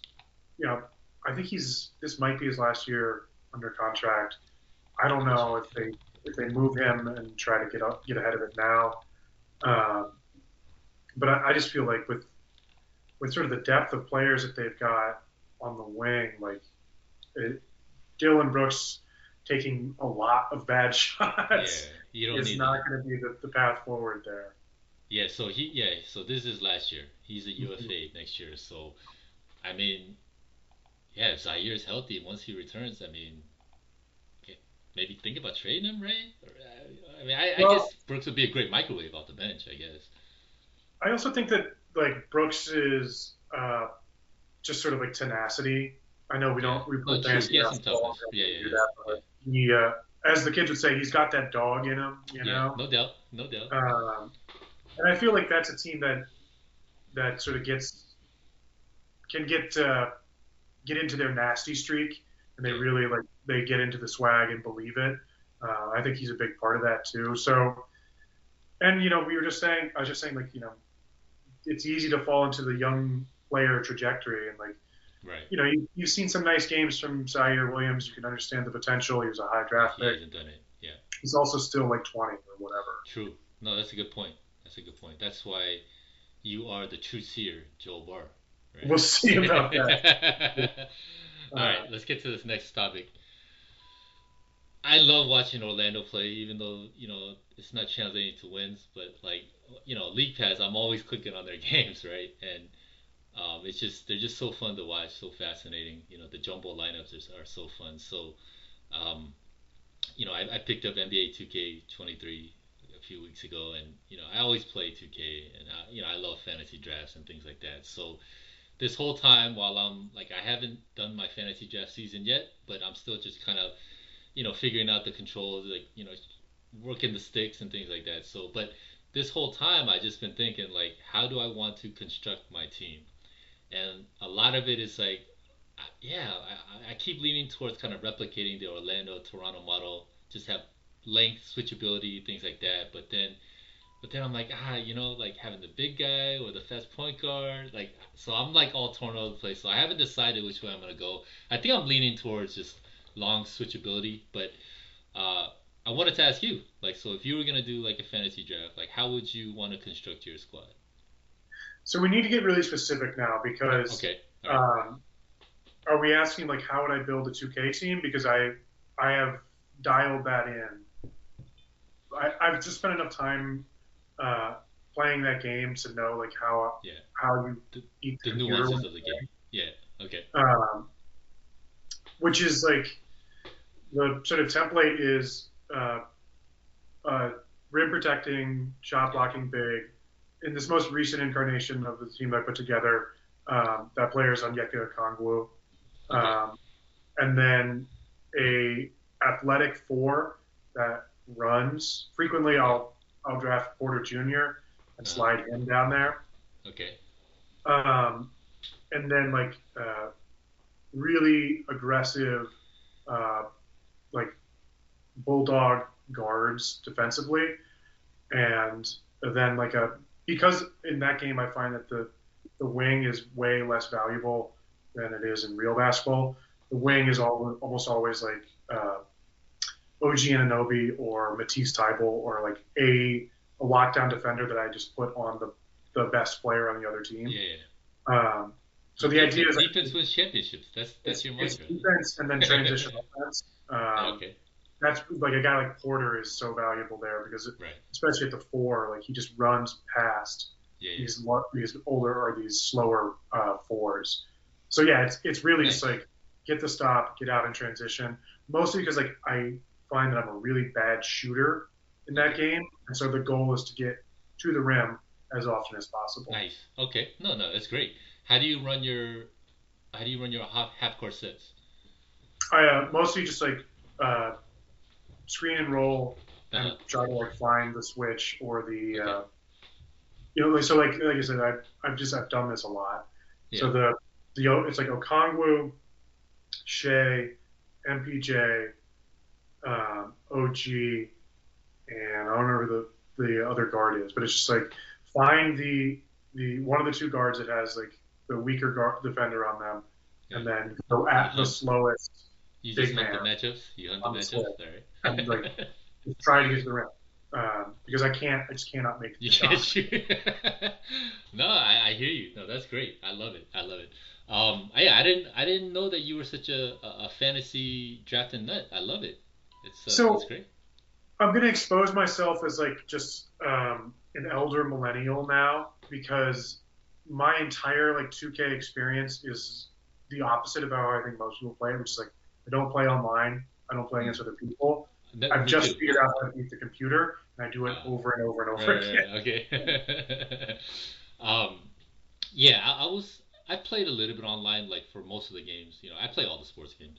you know, I think he's this might be his last year under contract. I don't know if they if they move him and try to get up get ahead of it now. Um, but I, I, just feel like with with sort of the depth of players that they've got on the wing, like it, Dillon Brooks taking a lot of bad shots yeah, is not going to be the, the path forward there. Yeah, so he yeah, so this is last year. He's a UFA mm-hmm. next year. So I mean, yeah, if Ziaire's healthy once he returns, I mean, maybe think about trading him, right? Uh, I mean, I, well, I, guess Brooks would be a great microwave off the bench. I guess. I also think that like Brooks is uh, just sort of like tenacity. I know we don't we put oh, yeah. Yeah, yeah, yeah. That. He, uh, as the kids would say, he's got that dog in him. You know, no doubt, no doubt. Um, and I feel like that's a team that that sort of gets can get uh, get into their nasty streak and they really like they get into the swag and believe it. Uh, I think he's a big part of that too. So, and you know, we were just saying, I was just saying, like, you know, it's easy to fall into the young player trajectory and like Right. You know, you, you've seen some nice games from Ziaire Williams. You can understand the potential. He was a high draft He hasn't done it. Yeah. He's also still like 20 or whatever. True. No, that's a good point. That's a good point. That's why you are the true seer, Joel Barr. Right? We'll see about that. All right, let's get to this next topic. I love watching Orlando play, even though you know it's not translating to wins. But like you know, League Pass, I'm always clicking on their games, right? And um, it's just they're just so fun to watch, so fascinating. You know, the jumbo lineups are, are so fun. So, um, you know, I, I picked up NBA 2K23 a few weeks ago, and you know, I always play 2K, and I, you know, I love fantasy drafts and things like that. So this whole time while I'm like I haven't done my fantasy draft season yet, but I'm still just kind of you know figuring out the controls, like you know working the sticks and things like that. So, but this whole time I just been thinking like how do I want to construct my team, and a lot of it is like yeah I, I keep leaning towards kind of replicating the Orlando Toronto model, just have length switchability things like that, but then but then I'm like, ah, you know, like having the big guy or the fast point guard, like, so I'm like all torn over the place. So I haven't decided which way I'm gonna go. I think I'm leaning towards just long switchability, but uh, I wanted to ask you, like, so if you were gonna do like a fantasy draft, like, how would you want to construct your squad? So we need to get really specific now because Okay. Right. um, are we asking like how would I build a 2K team? Because I I have dialed that in. I, I've just spent enough time uh, playing that game to know like how Yeah. how you The- eat the nuances of the game. Yeah. Okay. um, which is like the sort of template is uh, uh, rim protecting, shot blocking big. In this most recent incarnation of the team that I put together, um, that player is Onyeka Okongwu. Um, and then a athletic four that runs. Frequently, I'll I'll draft Porter Jr. and slide him down there. Okay. Um, and then like uh, really aggressive, uh, like bulldog guards defensively, and then like a because in that game I find that the the wing is way less valuable than it is in real basketball. The wing is all, almost always like uh, OG Anunoby or Matisse Thybulle or like a a lockdown defender that I just put on the the best player on the other team. Yeah. Um, so the idea is like, defense wins championships. That's that's your it's mantra. defense and then transition offense. Um, okay. That's like a guy like Porter is so valuable there because it, Right. especially at the four, like he just runs past Yeah. yeah. these these older or these slower uh, fours. So yeah, it's it's really just like get the stop, get out in transition. Mostly because like I find that I'm a really bad shooter in that game, and so the goal is to get to the rim as often as possible. Nice. Okay. No, no, that's great. How do you run your how do you run your half half court sets? I uh, mostly just like uh, screen and roll Uh-huh. and try to like find the switch or the Okay. uh, you know like so like like I said I've, I've just I've done this a lot. So the the O- it's like Okongwu, Shai, MPJ, um, OG, and I don't remember the the other guard is, but it's just like find the the one of the two guards that has like the weaker guard defender on them, and then go at the slowest. You just hunt the matchups. You hunt the matchups. right. And, like, Just try to get to the rim. Um, because I can't, I just cannot make the You shot. can't no, I, I hear you. No, that's great. I love it. I love it. Um, yeah, I didn't I didn't know that you were such a, a, a fantasy drafting nut. I love it. It's uh, So- it's great. I'm gonna expose myself as like just um, an elder millennial now because my entire like 2K experience is the opposite of how I think most people play, which is like I don't play online, I don't play against other people. That- I've just too. figured out how to beat the computer, and I do it Ah. over and over and over Right, again. right, okay. um, yeah, I, I was. I played a little bit online, like for most of the games. You know, I play all the sports games.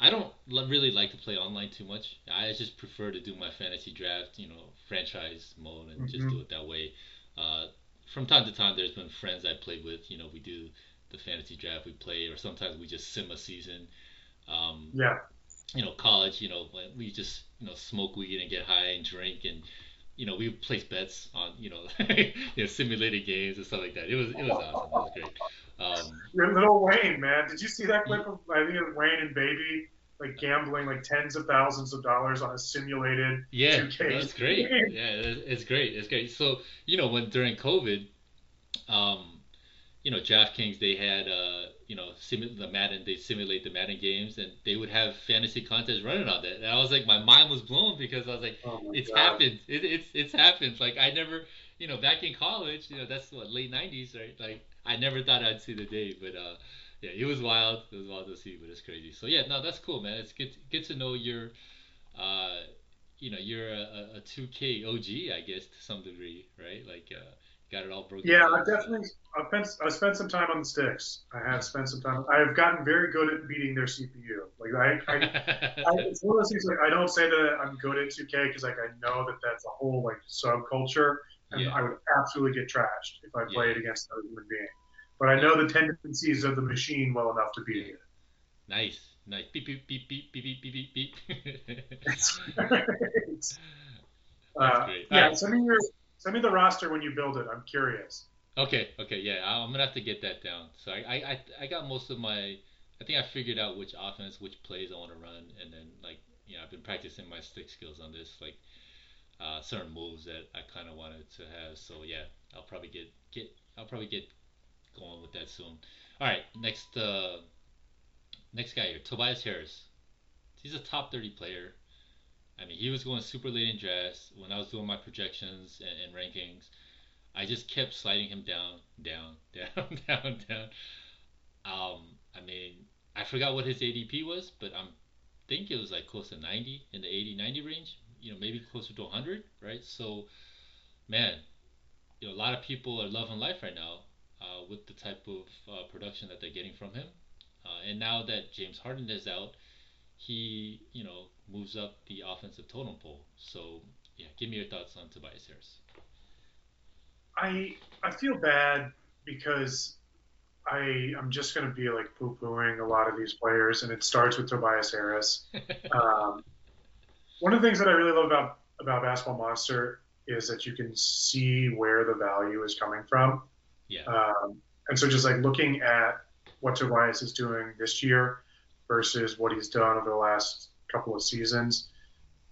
I don't really like to play online too much. I just prefer to do my fantasy draft, you know, franchise mode, and just Mhm. do it that way. Uh, from time to time, there's been friends I played with. You know, we do the fantasy draft, we play, or sometimes we just sim a season. Um, Yeah, you know, college, you know, when we just, you know, smoke weed and get high and drink and, you know, we place bets on, you know, you know, simulated games and stuff like that. It was, it was awesome. It was great. Um, Your little Wayne, man. Did you see that clip of I think it was Wayne and Baby like gambling like tens of thousands of dollars on a simulated yeah, 2K that's great. Yeah, it's, it's great. It's great. So you know when during COVID, um, you know DraftKings they had uh, you know simu- the Madden they simulate the Madden games and they would have fantasy contests running on that. And I was like my mind was blown because I was like Oh it's God. happened. It, it's it's happened. Like I never, you know, back in college, you know, that's what late '90s, right? Like I never thought I'd see the day, but uh, yeah, it was wild. It was wild to see, but it's crazy. So yeah, no, that's cool, man. It's good good to know you're, uh, you know, you're a, a 2K OG, I guess, to some degree, right? Like uh, got it all broken. Yeah, down, I so- definitely. I've spent, I've spent some time on the sticks. I have spent some time. I've gotten very good at beating their CPU. Like I, I, I it's one of those things. Like I don't say that I'm good at 2K because like I know that that's a whole like subculture, and yeah. I would absolutely get trashed if I yeah. played against another human being. But I know the tendencies of the machine well enough to beat yeah. it. Nice, nice. Beep beep beep beep beep beep beep beep. That's uh. Yeah, right. send me your send me the roster when you build it. I'm curious. Okay, okay, yeah, I'm gonna have to get that down. So I, I, I got most of my, I think I figured out which offense, which plays I want to run, and then like, you know, I've been practicing my stick skills on this, like uh, certain moves that I kind of wanted to have. So yeah, I'll probably get, get, I'll probably get going with that soon. All right, next, uh, next guy here, Tobias Harris. He's a top 30 player. I mean, he was going super late in drafts when I was doing my projections and, and rankings. I just kept sliding him down, down, down, down, down. Um, I mean, I forgot what his ADP was, but I'm think it was like close to 90 in the 80, 90 range. You know, maybe closer to 100, right? So, man, you know, a lot of people are loving life right now uh, with the type of uh, production that they're getting from him. Uh, and now that James Harden is out, he, you know, moves up the offensive totem pole. So, yeah, give me your thoughts on Tobias Harris. I I feel bad because I I'm just gonna be like poo pooing a lot of these players, and it starts with Tobias Harris. Um, one of the things that I really love about about Basketball Monster is that you can see where the value is coming from. yeah. Um, and so just like looking at what Tobias is doing this year versus what he's done over the last couple of seasons,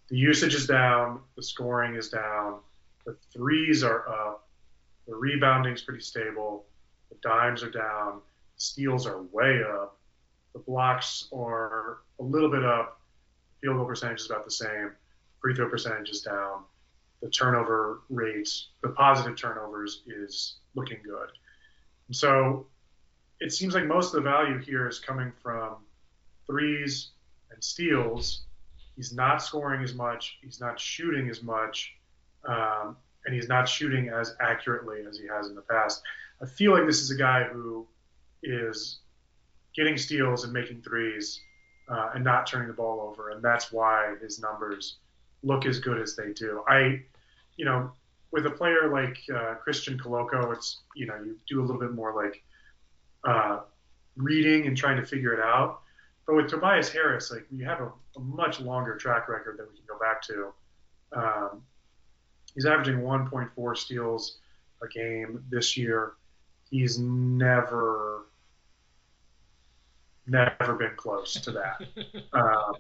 the usage is down, the scoring is down, the threes are up, the rebounding is pretty stable, the dimes are down, steals are way up, the blocks are a little bit up, field goal percentage is about the same, free throw percentage is down, the turnover rates, the positive turnovers is looking good. And so it seems like most of the value here is coming from threes and steals. He's not scoring as much. He's not shooting as much. Um, and he's not shooting as accurately as he has in the past. I feel like this is a guy who is getting steals and making threes uh, and not turning the ball over. And that's why his numbers look as good as they do. I, you know, with a player like uh, Christian Koloko, it's you know you do a little bit more like uh, reading and trying to figure it out. But with Tobias Harris, like we have a, a much longer track record that we can go back to. Um, he's averaging 1.4 steals a game this year. He's never, never been close to that. Um,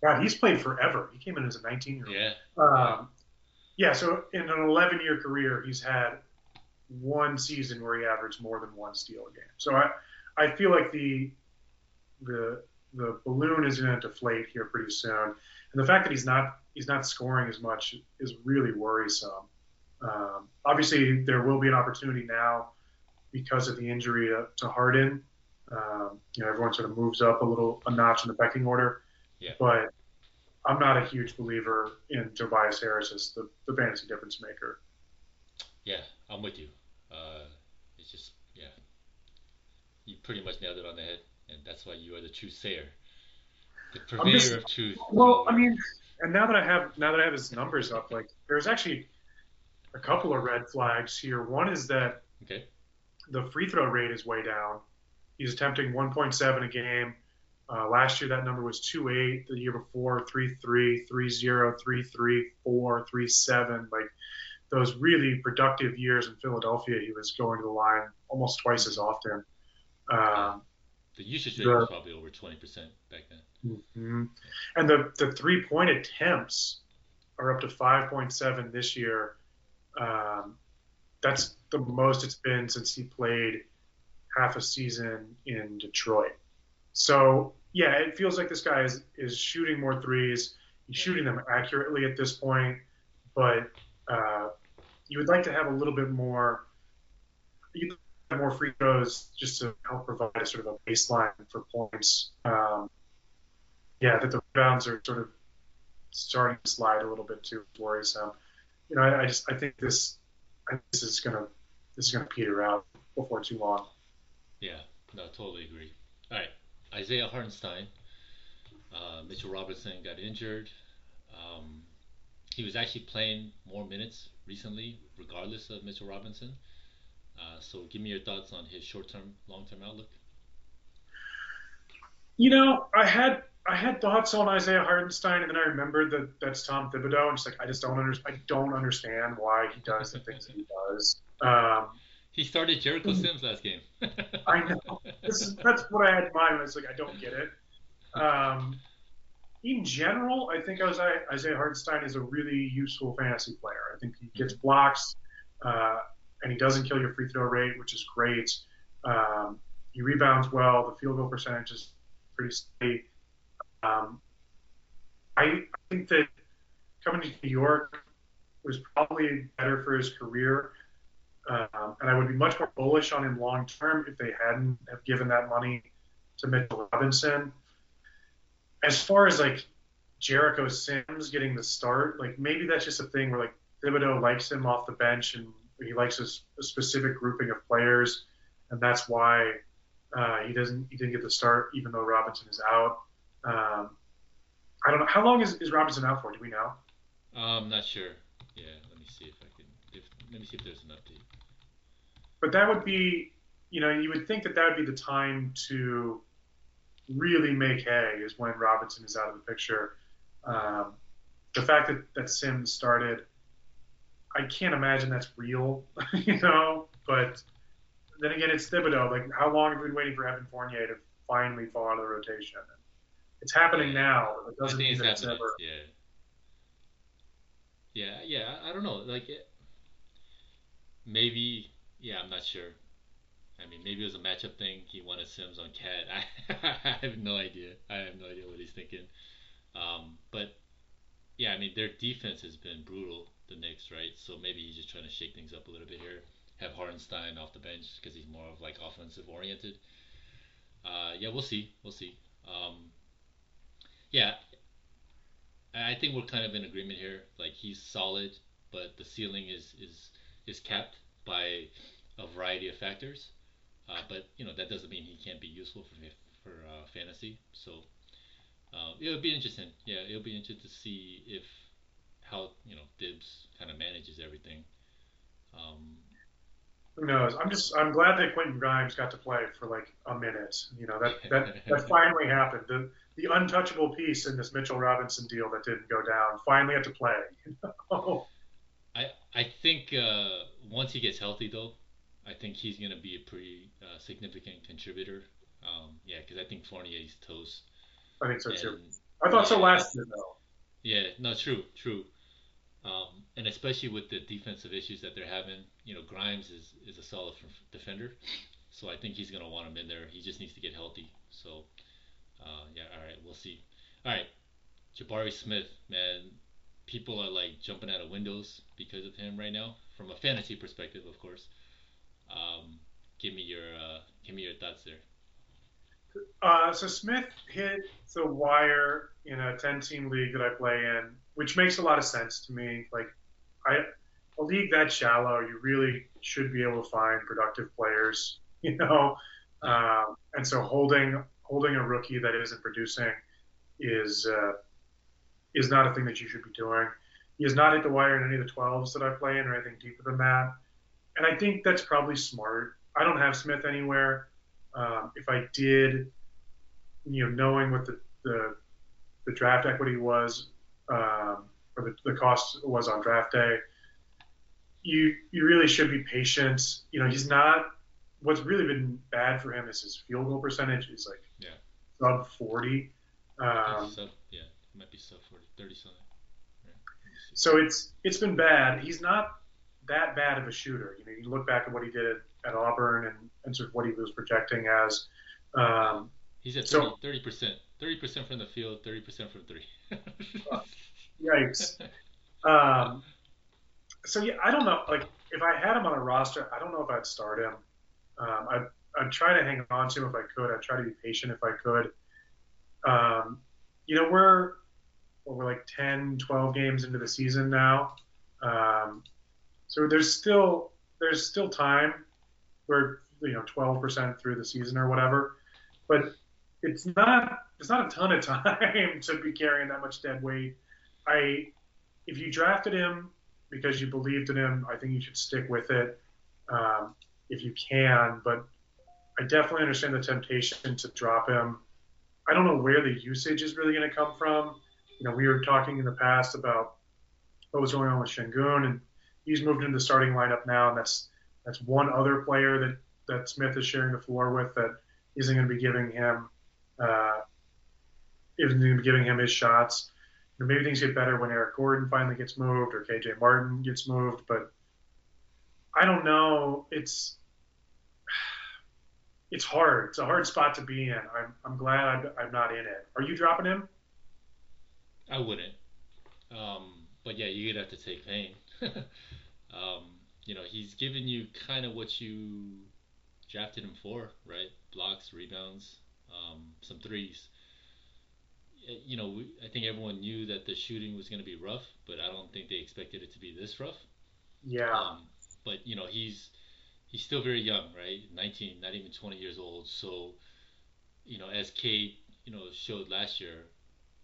God, he's played forever. He came in as a 19 year old. yeah. Um, yeah, so in an 11 year career, he's had one season where he averaged more than one steal a game. So I, I feel like the the the balloon is going to deflate here pretty soon, and the fact that he's not he's not scoring as much is really worrisome. Um, obviously, there will be an opportunity now because of the injury to, to Harden. Um, you know, everyone sort of moves up a little a notch in the pecking order. Yeah. But I'm not a huge believer in Tobias Harris as the, the fantasy difference maker. Yeah, I'm with you. Uh, it's just, yeah. You pretty much nailed it on the head, and that's why you are the true sayer. The purveyor just- of truth. Well, I mean, and now that I have now that I have his numbers up, like there's actually a couple of red flags here. One is that Okay. the free throw rate is way down. He's attempting 1.7 a game. Uh, last year that number was 2.8. The year before 3.3, 3.0, 3.3, 4, 3.7. Like those really productive years in Philadelphia, he was going to the line almost twice as often. Um, the usage rate the, was probably over 20% back then. Mm-hmm. And the, the three point attempts are up to 5.7 this year. Um, that's the most it's been since he played half a season in Detroit. So yeah, it feels like this guy is is shooting more threes. He's shooting them accurately at this point, but uh, you would like to have a little bit more. More free throws just to help provide a sort of a baseline for points. Um, yeah, that the rebounds are sort of starting to slide a little bit too worrisome. You know, I, I just I think this I think this is gonna this is gonna peter out before too long. Yeah, no, totally agree. All right, Isaiah Hartenstein. Uh, Mitchell Robinson got injured. Um, he was actually playing more minutes recently, regardless of Mitchell Robinson. Uh, so, give me your thoughts on his short-term, long-term outlook. You know, I had I had thoughts on Isaiah Hartenstein, and then I remembered that that's Tom Thibodeau, and just like I just don't under, I don't understand why he does the things that he does. Um, he started Jericho Sims last game. I know. This is, that's what I had in mind. I was like, I don't get it. Um, in general, I think Isaiah, Isaiah Hartenstein is a really useful fantasy player. I think he gets blocks, uh, and he doesn't kill your free throw rate, which is great. Um, he rebounds well. The field goal percentage is pretty steady. Um, I, I think that coming to New York was probably better for his career. Um, and I would be much more bullish on him long term if they hadn't have given that money to Mitchell Robinson. As far as like Jericho Sims getting the start, like maybe that's just a thing where like Thibodeau likes him off the bench and he likes a, a specific grouping of players, and that's why uh, he doesn't he didn't get the start even though Robinson is out. Um, I don't know how long is, is Robinson out for? Do we know? I'm not sure. Yeah, let me see if I can. If, let me see if there's an update. But that would be, you know, you would think that that would be the time to really make hay is when Robinson is out of the picture. Um, the fact that, that Sims started, I can't imagine that's real, you know. But then again, it's Thibodeau. Like, how long have we been waiting for Evan Fournier to finally fall out of the rotation? It's happening now. It doesn't mean that it's ever. Yeah. Yeah, yeah. I don't know. Like, maybe. Yeah, I'm not sure. I mean, maybe it was a matchup thing. He wanted Sims on KAT. I, I have no idea. I have no idea what he's thinking. Um, but yeah, I mean, their defense has been brutal. The Knicks, right? So maybe he's just trying to shake things up a little bit here. Have Hartenstein off the bench because he's more of like offensive oriented. Uh, yeah, we'll see. We'll see. Um, yeah, I think we're kind of in agreement here. Like he's solid, but the ceiling is is is capped by a variety of factors. Uh, but you know that doesn't mean he can't be useful for for uh, fantasy. So uh, it'll be interesting. Yeah, it'll be interesting to see if how you know Thibs kind of manages everything. Um, who knows? I'm just I'm glad that Quentin Grimes got to play for like a minute. You know that that that finally happened. The the untouchable piece in this Mitchell Robinson deal that didn't go down finally had to play. I I think uh, once he gets healthy though, I think he's gonna be a pretty uh, significant contributor. Um, yeah, because I think Fournier's toast. I think so and, too. I thought yeah, so last year though. Yeah, no, true, true. Um, and especially with the defensive issues that they're having, you know, Grimes is, is a solid defender, so I think he's gonna want him in there. He just needs to get healthy. So, uh, yeah, all right, we'll see. All right, Jabari Smith, man, people are like jumping out of windows because of him right now, from a fantasy perspective, of course. Um, give me your uh, give me your thoughts there. Uh, so Smith hit the wire in a 10-team league that I play in, which makes a lot of sense to me. Like, I a league that shallow, you really should be able to find productive players, you know. Um, and so holding holding a rookie that isn't producing is uh, is not a thing that you should be doing. He has not hit the wire in any of the 12s that I play in or anything deeper than that. And I think that's probably smart. I don't have Smith anywhere. Um, if I did, you know, knowing what the, the, the draft equity was, um, or the, the cost was on draft day, you you really should be patient. You know, he's not. What's really been bad for him is his field goal percentage is like Yeah. sub forty. Um, sub, might be sub 40, 30 something. Right. Let me see. so it's it's been bad. He's not that bad of a shooter. You know, you look back at what he did at Auburn and, and sort of what he was projecting as. Um, He's at 30 percent, thirty percent from the field, thirty percent from three. yikes. Um, so yeah, I don't know. Like, if I had him on a roster, I don't know if I'd start him. Um, I'd, I'd try to hang on to him if I could. I'd try to be patient if I could. Um, you know, we're we're like 10, 12 games into the season now. Um, so there's still there's still time. We're you know 12% through the season or whatever, but it's not it's not a ton of time to be carrying that much dead weight. I if you drafted him because you believed in him, I think you should stick with it um, if you can. But I definitely understand the temptation to drop him. I don't know where the usage is really going to come from. You know, we were talking in the past about what was going on with Sengun, and he's moved into the starting lineup now, and that's that's one other player that that Smith is sharing the floor with that isn't going to be giving him uh, isn't going to be giving him his shots. You know, maybe things get better when Eric Gordon finally gets moved or KJ Martin gets moved, but I don't know. It's it's hard. It's a hard spot to be in. I'm I'm glad I'm, I'm not in it. Are you dropping him? I wouldn't. Um, but yeah, you'd have to take pain. um, you know, he's given you kind of what you drafted him for, right? Blocks, rebounds, um, some threes. You know, we, I think everyone knew that the shooting was going to be rough, but I don't think they expected it to be this rough. Yeah. Um, but you know, he's he's still very young, right? 19, not even 20 years old. So, you know, as Cade, you know, showed last year,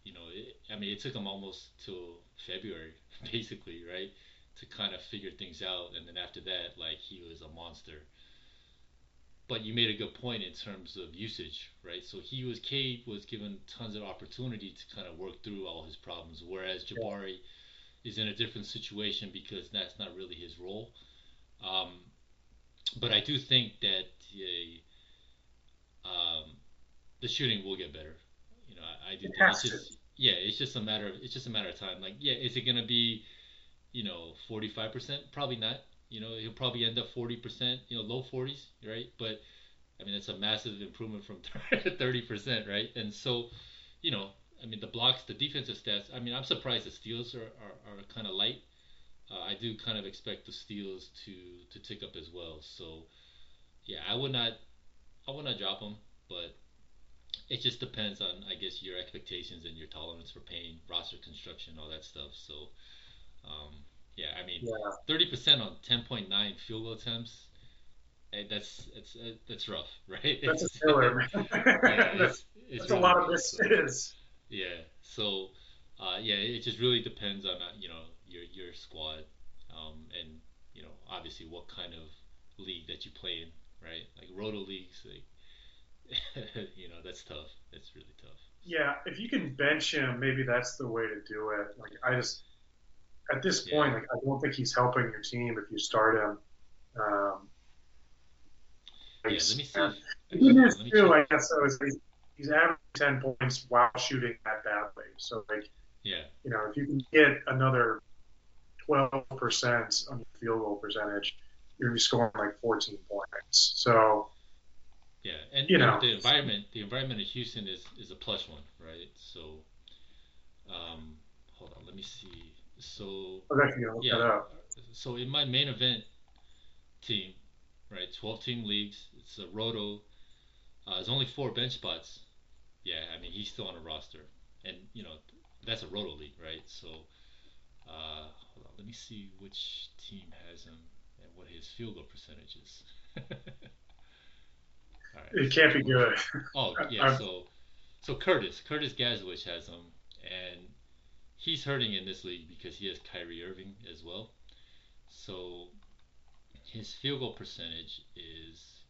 you know, it, I mean, it took him almost till February, basically, right, to kind of figure things out. And then after that, like, he was a monster. But you made a good point in terms of usage, right? So he was Cade was given tons of opportunity to kind of work through all his problems, whereas Jabari is in a different situation because that's not really his role. Um, but I do think that uh, um, the shooting will get better. I, I do. It it's just yeah, it's just a matter of it's just a matter of time. Like, yeah, is it gonna be, you know, forty five percent? Probably not. You know, he'll probably end up forty percent, you know, low forties, right? But I mean, it's a massive improvement from thirty percent, right? And so, you know, I mean, the blocks, the defensive stats. I mean, I'm surprised the steals are are, are kind of light. Uh, I do kind of expect the steals to to tick up as well. So, yeah, I would not, I would not drop them, but it just depends on, I guess, your expectations and your tolerance for pain, roster construction, all that stuff. So, um, yeah, I mean, Yeah. thirty percent on ten point nine field goal attempts. eh, That's it's uh, that's rough, right? That's a It's- killer, yeah, that's it's, that's a really lot of rough, so- misses. yeah. So, uh, yeah, it just really depends on uh, you know your your squad, um, and you know obviously what kind of league that you play in, right? Like roto leagues, like you know that's tough. That's really tough. Yeah, if you can bench him, maybe that's the way to do it. Like I just at this Yeah. point, like I don't think he's helping your team if you start him. Um, Yeah, let me see. and if- The good news let too. I guess, is he's, he's averaging ten points while shooting that badly. So like Yeah, you know, if you can get another twelve percent on your field goal percentage, you're gonna be scoring like fourteen points. So yeah, and You know, the environment, the environment in Houston is is a plush plus one, right? So, um, hold on, let me see. So I was actually gonna look that Yeah. So in my main event team, right, 12 team leagues, it's a roto. Uh, there's only four bench spots. Yeah, I mean he's still on a roster, and you know that's a roto league, right? So uh, hold on, let me see which team has him and what his field goal percentage is. Right. It can't be good. Oh yeah, I'm- so so Curtis Curtis Gazwich has him, and he's hurting in this league because he has Kyrie Irving as well. So his field goal percentage is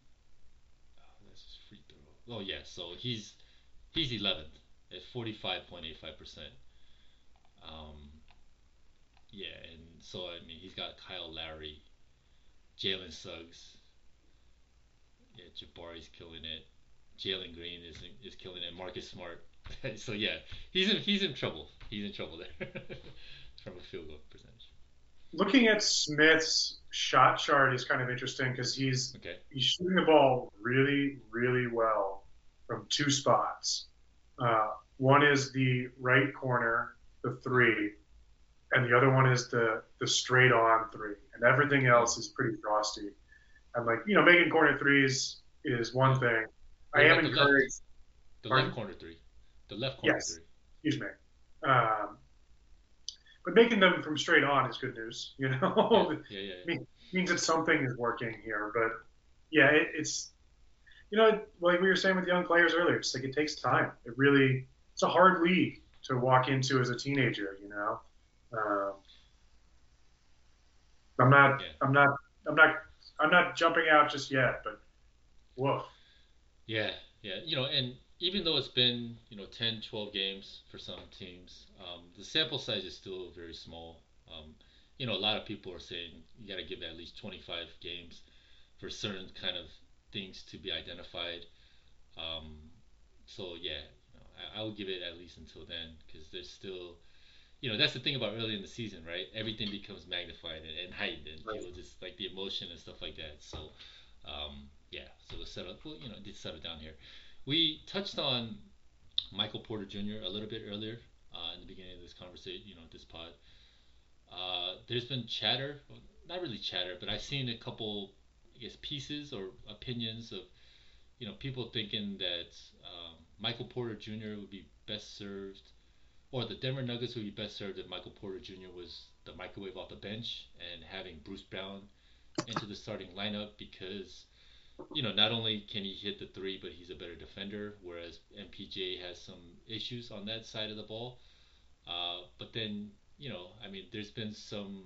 oh, that's his free throw. Oh yeah, so he's he's 11th at 45.85 percent. Um, yeah, and so I mean, he's got Kyle Lowry, Jalen Suggs. Yeah, Jabari's killing it. Jalen Green is is killing it. Marcus Smart. so yeah, he's in he's in trouble. He's in trouble there from a field goal percentage. Looking at Smith's shot chart is kind of interesting because he's Okay. he's shooting the ball really really well from two spots. Uh, one is the right corner, the three, and the other one is the the straight on three, and everything else is pretty frosty. I'm like, you know, making corner threes is one thing. I am the left? encouraged. The Pardon? left corner three. The left corner Yes. three. Excuse me. Um, but making them from straight on is good news. You know, Yeah, yeah, yeah. Me- means that something is working here. But yeah, it, it's you know, like we were saying with young players earlier, it's like it takes time. It really, it's a hard league to walk into as a teenager. You know, um, I'm not. I'm not, I'm not, I'm not jumping out just yet. But woof. Yeah, yeah. You know, and even though it's been, you know, 10, 12 games for some teams, um, the sample size is still very small. Um, you know, a lot of people are saying you got to give at least 25 games for certain kind of things to be identified. Um, so, yeah, you know, I, I would give it at least until then because there's still, you know, that's the thing about early in the season, right? Everything becomes magnified and, and heightened, and Right. people just like the emotion and stuff like that. So, um, yeah, so it settled. Well, you know, did settle down here. We touched on Michael Porter Jr. a little bit earlier uh, in the beginning of this conversation, you know, this pod. Uh, there's been chatter, not really chatter, but I've seen a couple, I guess, pieces or opinions of, you know, people thinking that um, Michael Porter Jr. would be best served, or the Denver Nuggets would be best served if Michael Porter Jr. was the microwave off the bench and having Bruce Brown into the starting lineup because you know, not only can he hit the three, but he's a better defender, whereas MPJ has some issues on that side of the ball. Uh, but then, you know, I mean, there's been some,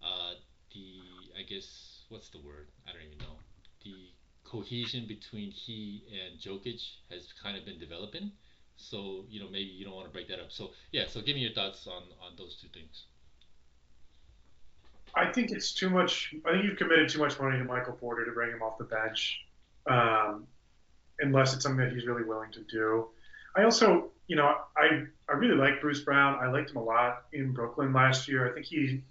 uh, the, I guess, what's the word? I don't even know. The cohesion between he and Jokic has kind of been developing. So, you know, maybe you don't want to break that up. So, yeah, so give me your thoughts on, on those two things. I think it's too much. I think you've committed too much money to Michael Porter to bring him off the bench, um, unless it's something that he's really willing to do. I also, you know, I I really like Bruce Brown. I liked him a lot in Brooklyn last year. I think he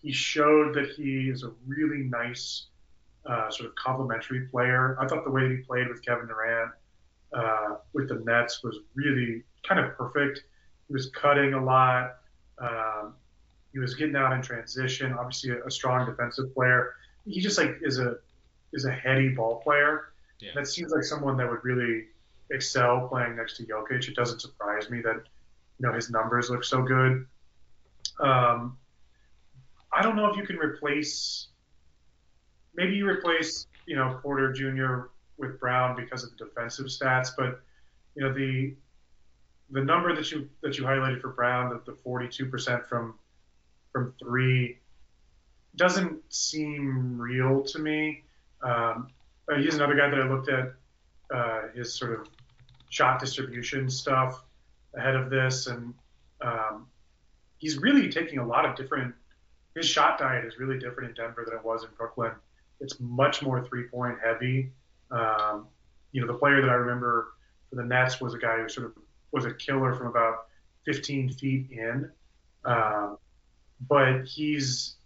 he showed that he is a really nice uh, sort of complementary player. I thought the way that he played with Kevin Durant uh, with the Nets was really kind of perfect. He was cutting a lot. Um, he was getting out in transition. Obviously, a, a strong defensive player. He just like is a is a heady ball player. Yeah. That seems like someone that would really excel playing next to Jokic. It doesn't surprise me that you know his numbers look so good. Um, I don't know if you can replace. Maybe you replace you know Porter Jr. with Brown because of the defensive stats, but you know the the number that you that you highlighted for Brown, the, the 42% from from three, doesn't seem real to me. Um, uh, he's another guy that I looked at uh, his sort of shot distribution stuff ahead of this, and um, he's really taking a lot of different. His shot diet is really different in Denver than it was in Brooklyn. It's much more three-point heavy. Um, you know, the player that I remember for the Nets was a guy who sort of was a killer from about 15 feet in. Um, but he's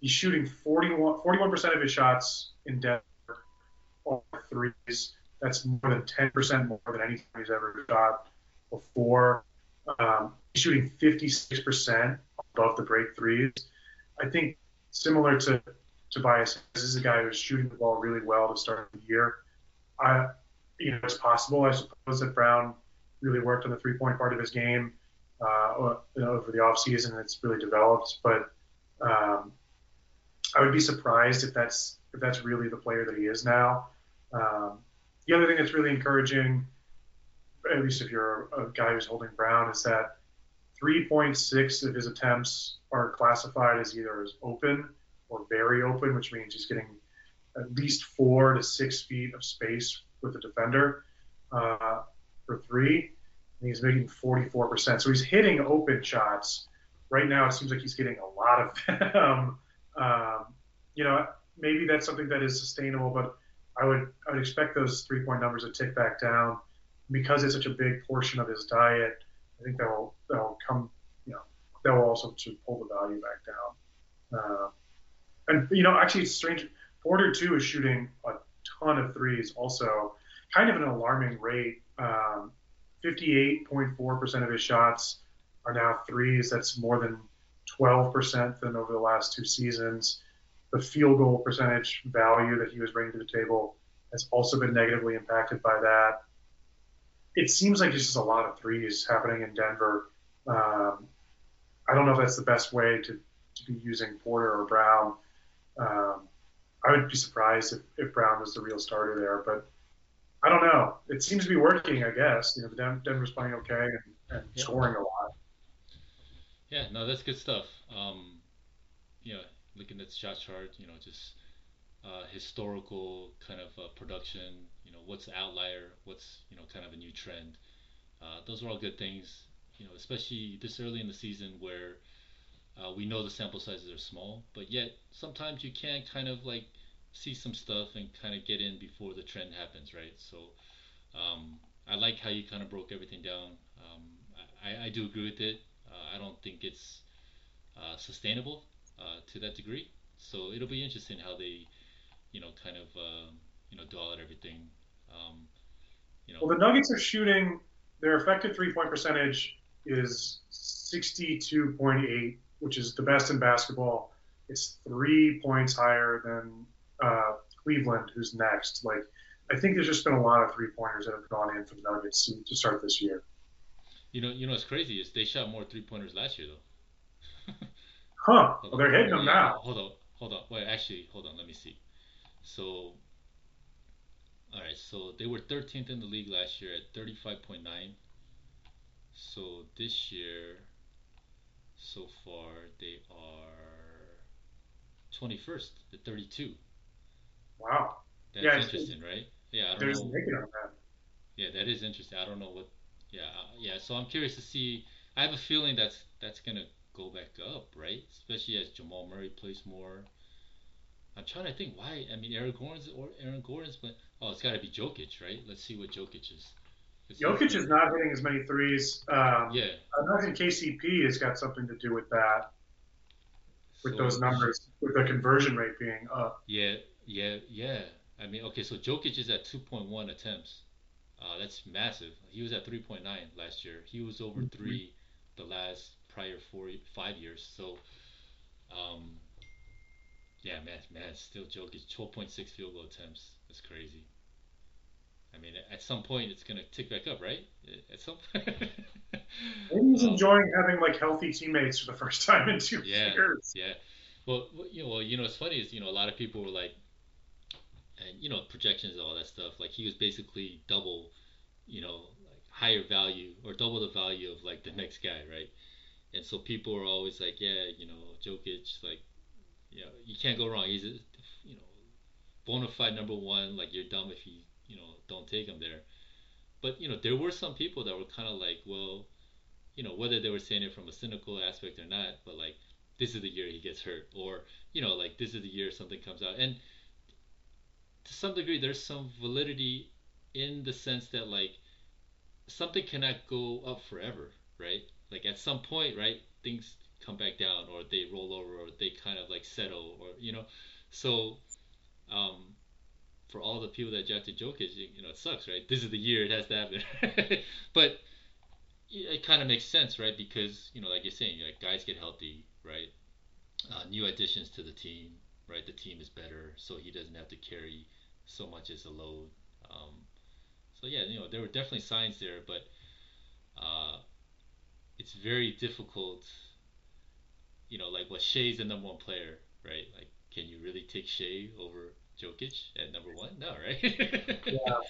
he's shooting 41 percent of his shots in Denver are threes. That's more than 10 percent more than anything he's ever shot before. Um, he's shooting 56 percent above the break threes. I think similar to Tobias, this is a guy who's shooting the ball really well to start the year. I, you know, it's possible, I suppose, that Brown really worked on the three-point part of his game uh, over the offseason. And it's really developed, but um, I would be surprised if that's if that's really the player that he is now. Um, the other thing that's really encouraging, at least if you're a guy who's holding Brown, is that 3.6 of his attempts are classified as either as open or very open, which means he's getting at least four to six feet of space with the defender uh, for three and he's making 44%. So he's hitting open shots right now it seems like he's getting a lot of them. um, you know, maybe that's something that is sustainable, but I would I would expect those three point numbers to tick back down because it's such a big portion of his diet. I think that will that will come, you know, that will also to pull the value back down. Uh, and you know, actually, it's strange. Porter too is shooting a ton of threes, also kind of an alarming rate. Um, 58.4% of his shots are now threes. That's more than 12% than over the last two seasons. The field goal percentage value that he was bringing to the table has also been negatively impacted by that. It seems like there's just a lot of threes happening in Denver. Um, I don't know if that's the best way to, to be using Porter or Brown. Um, I would be surprised if, if Brown was the real starter there, but I don't know. It seems to be working, I guess. You know, the Denver's playing okay and, and yeah. scoring a lot. Yeah, no, that's good stuff. Um, you know, looking at the shot chart, you know, just uh, historical kind of uh, production. You know, what's the outlier? What's you know kind of a new trend? Uh, those are all good things. You know, especially this early in the season where uh, we know the sample sizes are small, but yet sometimes you can kind of like see some stuff and kind of get in before the trend happens, right? So um, I like how you kind of broke everything down. Um, I, I do agree with it. Uh, I don't think it's uh, sustainable uh, to that degree. So it'll be interesting how they, you know, kind of, um, you know, do all everything. Um, you know. Well, the Nuggets are shooting their effective three-point percentage is 62.8 which is the best in basketball. It's three points higher than uh, Cleveland, who's next. Like, I think there's just been a lot of three pointers that have gone in for the Nuggets to start this year. You know, you know what's crazy is they shot more three pointers last year though. huh? Well, they're hitting them now. Hold on, hold on. Wait, actually, hold on. Let me see. So, all right. So they were 13th in the league last year at 35.9. So this year so far they are 21st at 32. Wow. That's yeah, interesting, right? Yeah, I don't know. That. Yeah, that is interesting. I don't know what. Yeah, uh, yeah. So I'm curious to see. I have a feeling that's that's gonna go back up, right? Especially as Jamal Murray plays more. I'm trying to think why. I mean, Aaron Gordon's or Aaron Gordon's, but oh, it's got to be Jokic, right? Let's see what Jokic is. Jokic is not hitting as many threes. Um, yeah. I imagine KCP has got something to do with that, with so, those numbers, with the conversion rate being up. Yeah, yeah, yeah. I mean, okay, so Jokic is at 2.1 attempts. Uh, that's massive. He was at 3.9 last year. He was over mm-hmm. three the last prior four, five years. So, um, yeah, man, man, still Jokic 12.6 field goal attempts. That's crazy. I mean, at some point it's going to tick back up, right? At some. Maybe he's um, enjoying having like healthy teammates for the first time in two yeah, years. Yeah. Well, you know, well, you know, what's funny is you know a lot of people were like, and you know projections and all that stuff. Like he was basically double, you know, like higher value or double the value of like the next guy, right? And so people are always like, yeah, you know, Jokic, like, you know, you can't go wrong. He's a, you know, bona fide number one. Like you're dumb if you you know don't take him there. But you know there were some people that were kind of like, well, you know whether they were saying it from a cynical aspect or not, but like this is the year he gets hurt, or you know like this is the year something comes out, and to some degree there's some validity in the sense that like something cannot go up forever, right? Like at some point, right, things come back down or they roll over or they kind of like settle or you know, so um, for all the people that drafted Jokic, you know, it sucks, right? This is the year it has to happen. but it kind of makes sense, right? Because you know, like you're saying, like guys get healthy, right? Uh, new additions to the team, right? The team is better, so he doesn't have to carry so much as a load. Um, so yeah, you know, there were definitely signs there, but uh, it's very difficult. You know, like what well, Shai's the number one player, right? Like, can you really take Shai over Jokic at number one? No, right? yeah.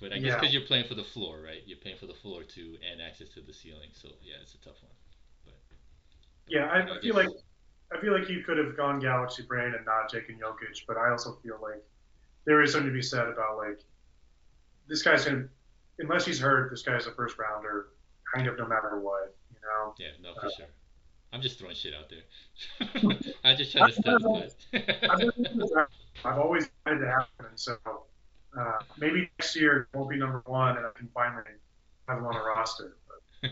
But I guess because yeah. you're playing for the floor, right? You're playing for the floor too, and access to the ceiling. So yeah, it's a tough one. But, but yeah, I, I feel like I feel like you could have gone Galaxy Brain and not Jake and Jokic, but I also feel like there is something to be said about like this guy's gonna unless he's hurt, this guy's a first rounder, kind of no matter what, you know. Yeah, no, for uh, sure. I'm just throwing shit out there. I just try to step I've always wanted to happen, so uh, maybe next year it won't be number one, and I can finally have him on a roster.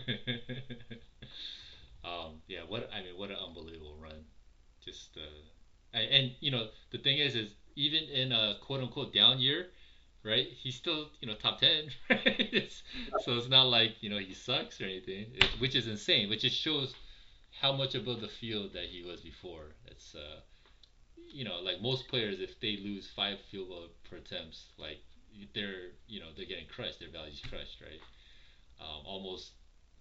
um, yeah, what I mean, what an unbelievable run! Just uh, and, and you know the thing is, is even in a quote unquote down year, right? He's still you know top ten, right? It's, so it's not like you know he sucks or anything, it, which is insane. Which just shows how much above the field that he was before. It's uh, you know like most players, if they lose five field goal per attempts, like they're you know they're getting crushed, their value's crushed, right? Um, almost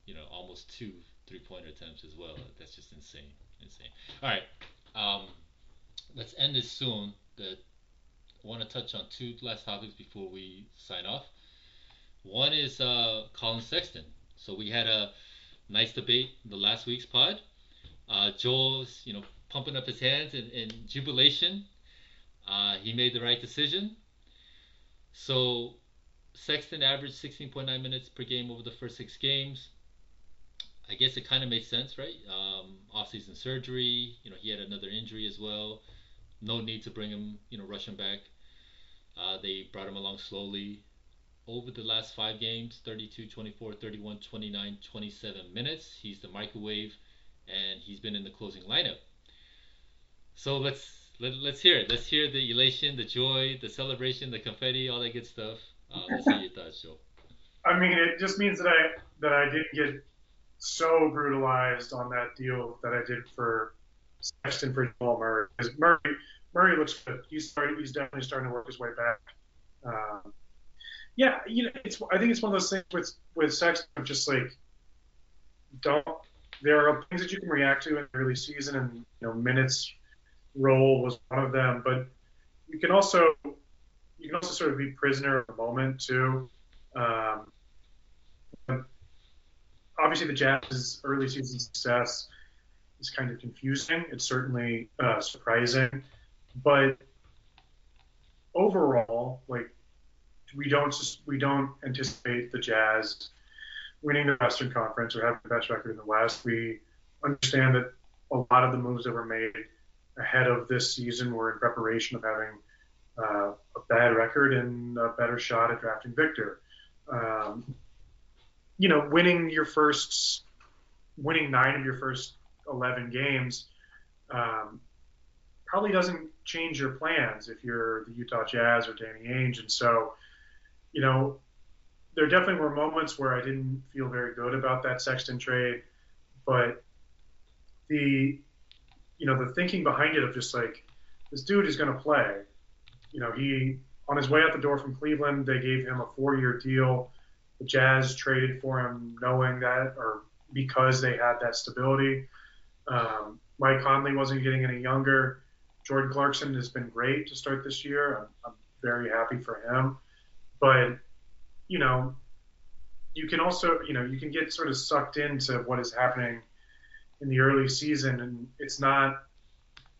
you know almost two three pointer attempts as well. That's just insane, insane. All right. Um, let's end this soon. The, I want to touch on two last topics before we sign off. One is uh, Collin Sexton. So we had a nice debate the last week's pod. Uh, Joel's, you know, pumping up his hands in, in jubilation. Uh, he made the right decision. So Sexton averaged 16.9 minutes per game over the first six games. I guess it kind of makes sense, right? Um, off-season surgery. You know, he had another injury as well. No need to bring him, you know, rush him back. Uh, they brought him along slowly over the last five games 32, 24, 31, 29, 27 minutes. He's the microwave, and he's been in the closing lineup. So let's let, let's hear it. Let's hear the elation, the joy, the celebration, the confetti, all that good stuff. Uh, let's hear your thoughts, Joe. I mean, it just means that I that I didn't get so brutalized on that deal that I did for Sexton for Jamal Murray. Because Murray, Murray looks good. He's starting, he's definitely starting to work his way back. Um, yeah, you know, it's I think it's one of those things with with Sexton, just like don't. There are things that you can react to in the early season, and you know, minutes role was one of them. But you can also you can also sort of be prisoner of the moment too. Um, obviously the Jazz's early season success is kind of confusing. It's certainly uh, surprising, but overall, like we don't we don't anticipate the Jazz winning the Western Conference or having the best record in the West. We understand that a lot of the moves that were made ahead of this season were in preparation of having uh, a bad record and a better shot at drafting Victor. Um, you know, winning your first, winning nine of your first 11 games um, probably doesn't change your plans if you're the Utah Jazz or Danny Ainge. And so, you know, there definitely were moments where I didn't feel very good about that Sexton trade, but the, you know, the thinking behind it of just like, this dude is going to play. You know, he, on his way out the door from Cleveland, they gave him a four year deal the Jazz traded for him knowing that or because they had that stability. Um, Mike Conley wasn't getting any younger. Jordan Clarkson has been great to start this year. I'm, I'm very happy for him. But, you know, you can also, you know, you can get sort of sucked into what is happening in the early season, and it's not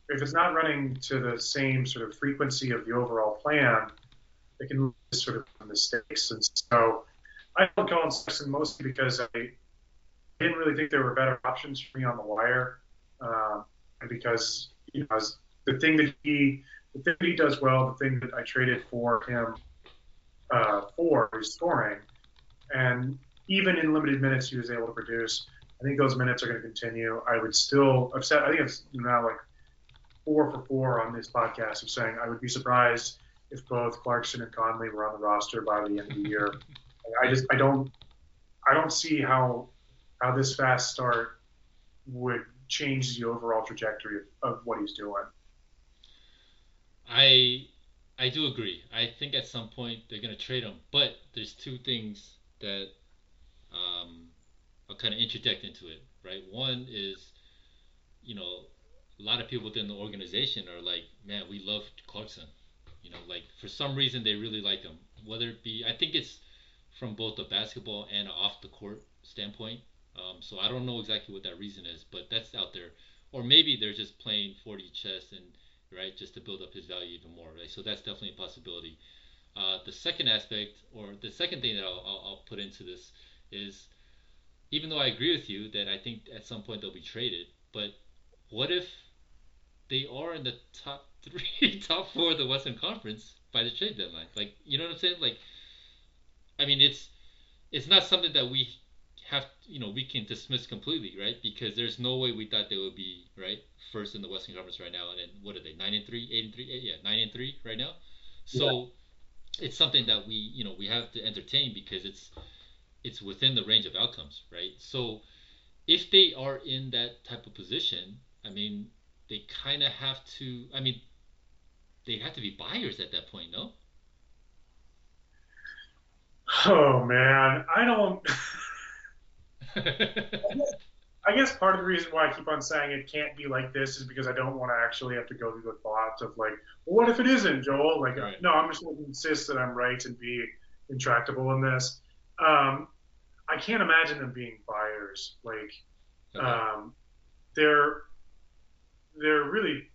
if it's not running to the same sort of frequency of the overall plan, it can sort of mistakes. And so, I held Collin Sexton mostly because I didn't really think there were better options for me on the wire, uh, and because you know the thing that he the thing he does well, the thing that I traded for him uh, for is scoring, and even in limited minutes he was able to produce. I think those minutes are going to continue. I would still, I've said, I think it's now like four for four on this podcast of saying I would be surprised if both Clarkson and Conley were on the roster by the end of the year. I just I don't I don't see how how this fast start would change the overall trajectory of, of what he's doing. I I do agree. I think at some point they're gonna trade him, but there's two things that um, I'll kind of interject into it. Right, one is you know a lot of people within the organization are like, man, we love Clarkson. You know, like for some reason they really like him. Whether it be, I think it's from both a basketball and off the court standpoint. Um, so I don't know exactly what that reason is, but that's out there. Or maybe they're just playing 40 chess and right just to build up his value even more. Right. So that's definitely a possibility. Uh, the second aspect, or the second thing that I'll, I'll, I'll put into this is, even though I agree with you that I think at some point they'll be traded, But what if they are in the top three, top four of the Western Conference by the trade deadline? Like, you know what I'm saying? Like, I mean, it's it's not something that we have, you know, we can dismiss completely, right? Because there's no way we thought they would be right first in the Western Conference right now, and then what are they? Nine and three, eight and three, eight, yeah, nine and three right now. So yeah. it's something that we, you know, we have to entertain because it's it's within the range of outcomes, right? So if they are in that type of position, I mean, they kind of have to. I mean, they have to be buyers at that point, no? Oh man, I don't. I guess part of the reason why I keep on saying it can't be like this is because I don't want to actually have to go through the thoughts of like, well, what if it isn't, Joel? Like, right. no, I'm just going to insist that I'm right and be intractable in this. Um, I can't imagine them being buyers. Like, okay. um, they're they're really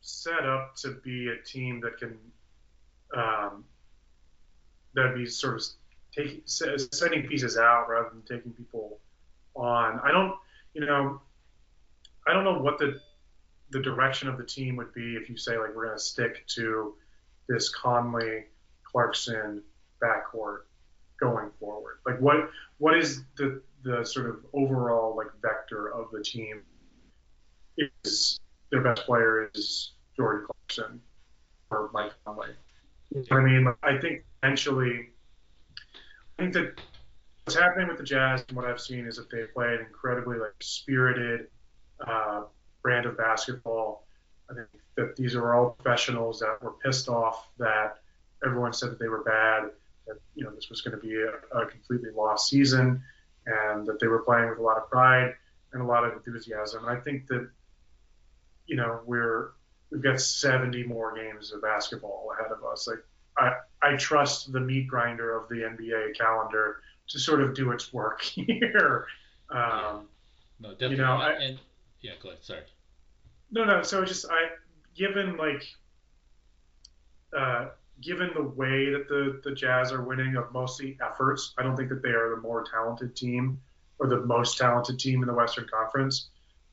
set up to be a team that can um, that be sort of taking setting pieces out rather than taking people on. I don't, you know, I don't know what the the direction of the team would be if you say like we're going to stick to this Conley Clarkson backcourt going forward. Like what what is the the sort of overall like vector of the team? Is their best player is Jordan Clarkson or Mike Conley? I mean, I think potentially, I think that what's happening with the Jazz and what I've seen is that they play an incredibly like spirited uh, brand of basketball. I think that these are all professionals that were pissed off that everyone said that they were bad, that you know this was going to be a, a completely lost season, and that they were playing with a lot of pride and a lot of enthusiasm. And I think that you know we're we've got 70 more games of basketball ahead of us. Like I, I trust the meat grinder of the NBA calendar to sort of do its work here. Um, no, definitely. You know, I, and yeah, go ahead. Sorry. No, no. So just I, given like, uh, given the way that the the Jazz are winning of mostly efforts, I don't think that they are the more talented team or the most talented team in the Western Conference.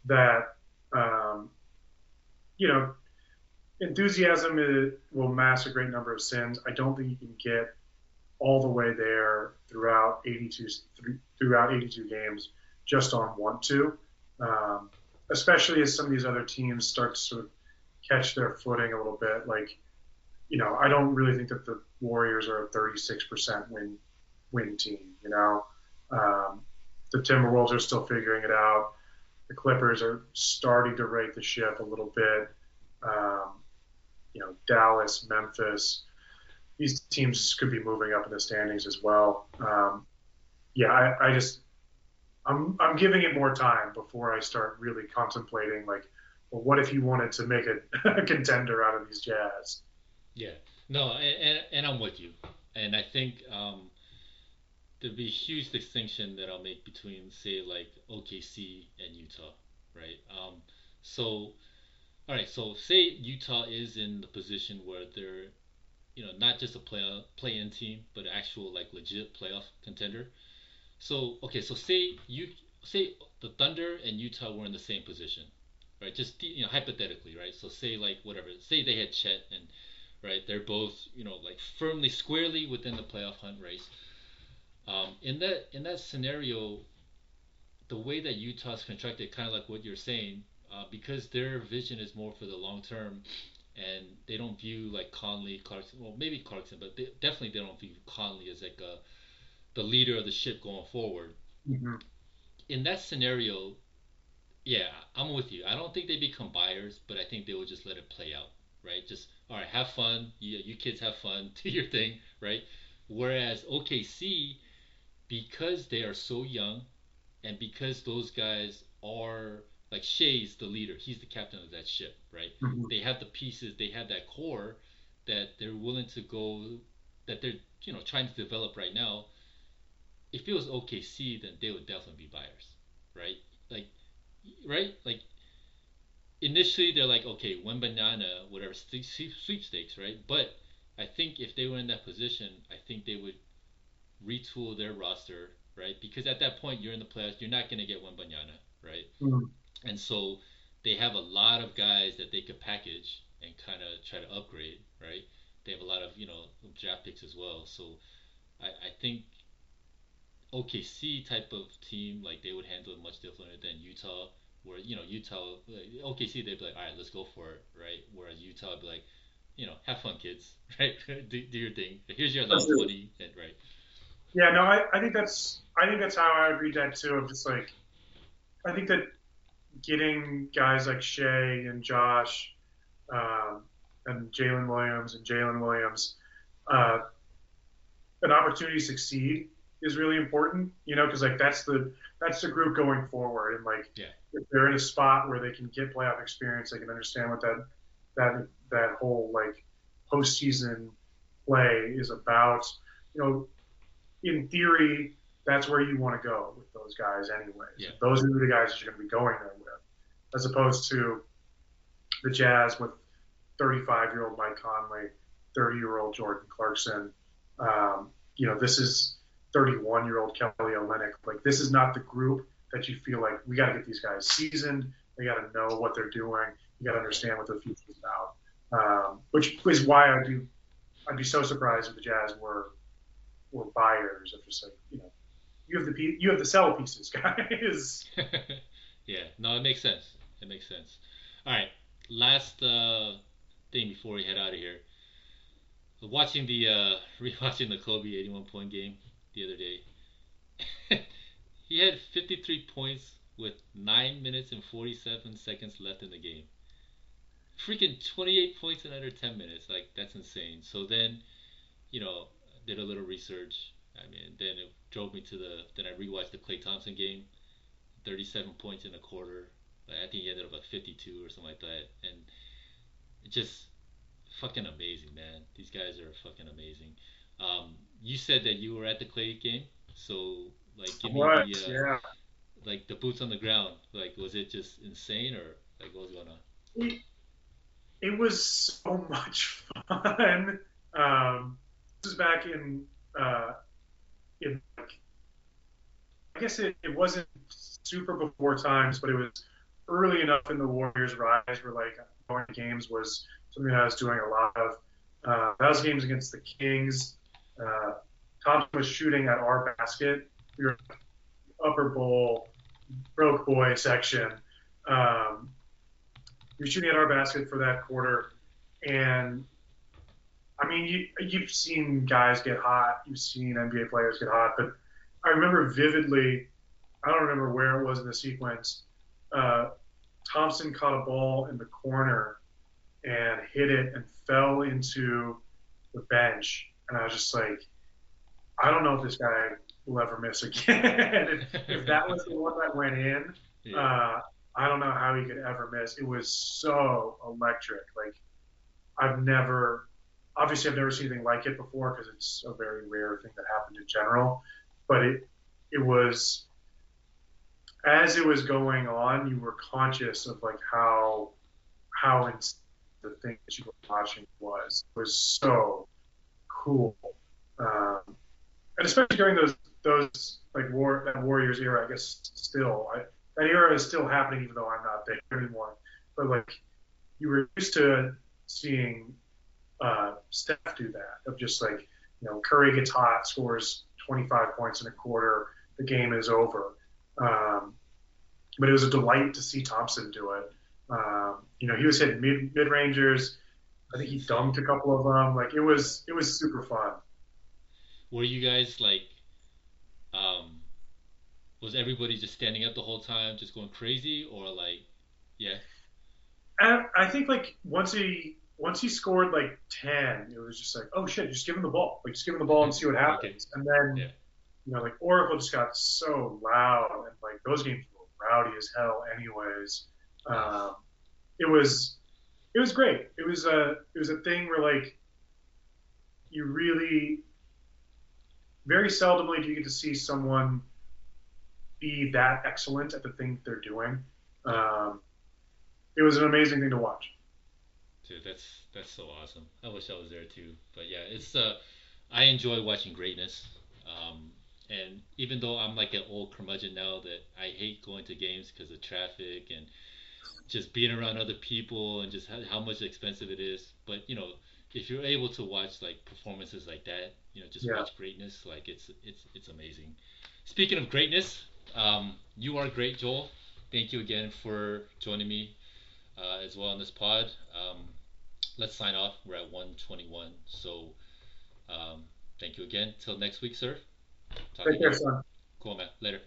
That, um, you know, enthusiasm is, will mask a great number of sins. I don't think you can get all the way there throughout 82 throughout 82 games just on want to, um, especially as some of these other teams start to sort of catch their footing a little bit. Like, you know, I don't really think that the Warriors are a 36% win win team. You know, um, the Timberwolves are still figuring it out. The Clippers are starting to rate the ship a little bit. Um, you know, Dallas, Memphis, these teams could be moving up in the standings as well. Um, yeah, I, I just I'm I'm giving it more time before I start really contemplating like, well, what if you wanted to make a, a contender out of these Jazz? Yeah, no, and, and I'm with you, and I think um, there'd be a huge distinction that I'll make between say like OKC and Utah, right? Um, so all right, so say Utah is in the position where they're, you know, not just a play play-in team, but actual like legit playoff contender. So okay, so say you say the Thunder and Utah were in the same position, right? Just you know hypothetically, right? So say like whatever, say they had Chet and right, they're both you know like firmly squarely within the playoff hunt race. Um, in that in that scenario, the way that Utah's constructed, kind of like what you're saying, uh, because their vision is more for the long term, and they don't view like Conley, Clarkson. Well, maybe Clarkson, but they, definitely they don't view Conley as like a, the leader of the ship going forward. Mm-hmm. In that scenario, yeah, I'm with you. I don't think they become buyers, but I think they will just let it play out, right? Just all right, have fun. You, you kids have fun. Do your thing, right? Whereas OKC, because they are so young, and because those guys are like Shai's the leader. He's the captain of that ship, right? Mm-hmm. They have the pieces. They have that core that they're willing to go. That they're you know trying to develop right now. If it was OKC, then they would definitely be buyers, right? Like, right? Like, initially they're like, okay, one banana, whatever sweepstakes, right? But I think if they were in that position, I think they would retool their roster, right? Because at that point you're in the playoffs, you're not going to get one banana, right? Mm-hmm and so they have a lot of guys that they could package and kind of try to upgrade, right? They have a lot of you know draft picks as well, so I, I think OKC type of team like they would handle it much differently than Utah, where you know Utah OKC they'd be like, all right, let's go for it, right? Whereas Utah would be like, you know, have fun, kids, right? do, do your thing. Here's your allowance money, and right. Yeah, no, I, I think that's I think that's how I read that too. Of just like, I think that getting guys like Shai and Josh, um, and Jalen Williams and Jalen Williams, uh, an opportunity to succeed is really important. You know, because like that's the that's the group going forward, and like yeah. if they're in a spot where they can get playoff experience, they can understand what that that that whole like postseason play is about. You know, in theory, that's where you want to go with those guys, anyways. Yeah. Those are the guys that you're going to be going there with, as opposed to the Jazz with 35 year old Mike Conley, 30 year old Jordan Clarkson. Um, you know, this is 31 year old Kelly Olynyk. Like, this is not the group that you feel like we got to get these guys seasoned. They got to know what they're doing. You got to understand what the future is about. Um, which is why I do. I'd be so surprised if the Jazz were were buyers of just like you know you have the you have the sell pieces, guys. yeah, no, it makes sense. It makes sense. All right, last uh, thing before we head out of here. Watching the uh, rewatching the Kobe 81 point game the other day. he had 53 points with 9 minutes and 47 seconds left in the game. Freaking 28 points in under 10 minutes. Like, that's insane. So then, you know, did a little research. I mean, then it drove me to the. Then I rewatched the Klay Thompson game. 37 points in a quarter. I think he ended up at 52 or something like that. And just fucking amazing, man. These guys are fucking amazing. Um, you said that you were at the Klay game, so like give me the uh, yeah. like the boots on the ground. Like was it just insane or like what was going on? It, it was so much fun. Um, this is back in uh, in like, I guess it, it wasn't super before times, but it was early enough in the Warriors' rise where like going to games was something I was doing a lot of. Uh, that was games against the Kings. Uh, Thompson was shooting at our basket. We were upper bowl, broke boy section. Um, he was shooting at our basket for that quarter, and I mean, you, you've seen guys get hot, you've seen NBA players get hot, but I remember vividly. I don't remember where it was in the sequence. Uh, Thompson caught a ball in the corner and hit it and fell into the bench, and I was just like, I don't know if this guy will ever miss again. if, if that was the one that went in, Yeah. uh, I don't know how he could ever miss. It was so electric. Like I've never, obviously, I've never seen anything like it before because it's a very rare thing that happened in general. But it, it was, as it was going on, you were conscious of like how, how ins- the thing that you were watching was. It was so cool. Um, and especially during those those like war that Warriors era, I guess still I, that era is still happening even though I'm not there anymore. But like you were used to seeing uh, Steph do that of just like you know Curry gets hot, scores 25 points in a quarter, the game is over. Um, but it was a delight to see Thompson do it. Um, you know he was hitting mid mid rangers. I think he dunked a couple of them. Like it was it was super fun. Were you guys like, um, was everybody just standing up the whole time, just going crazy, or like, yeah, And I think like once he once he scored like ten, it was just like, oh shit, just give him the ball. Like just give him the ball and see what happens. And then Yeah. you know, like Oracle just got so loud and like those games were rowdy as hell anyways. Um, it was it was great. It was a it was a thing where like you really very seldomly do you get to see someone be that excellent at the thing they're doing. Um, it was an amazing thing to watch. dude, that's that's so awesome. I wish I was there too, but yeah, it's uh, I enjoy watching greatness, um, and even though I'm like an old curmudgeon now that I hate going to games because of traffic and just being around other people and just how, how much expensive it is. But you know, if you're able to watch like performances like that, you know, just Yeah. watch greatness, like it's it's it's amazing. Speaking of greatness, um, you are great, Joel. Thank you again for joining me uh, as well on this pod. Um, let's sign off. We're at 121. So um, thank you again. Till next week, sir. Talk Take care, son. Cool, man. Later.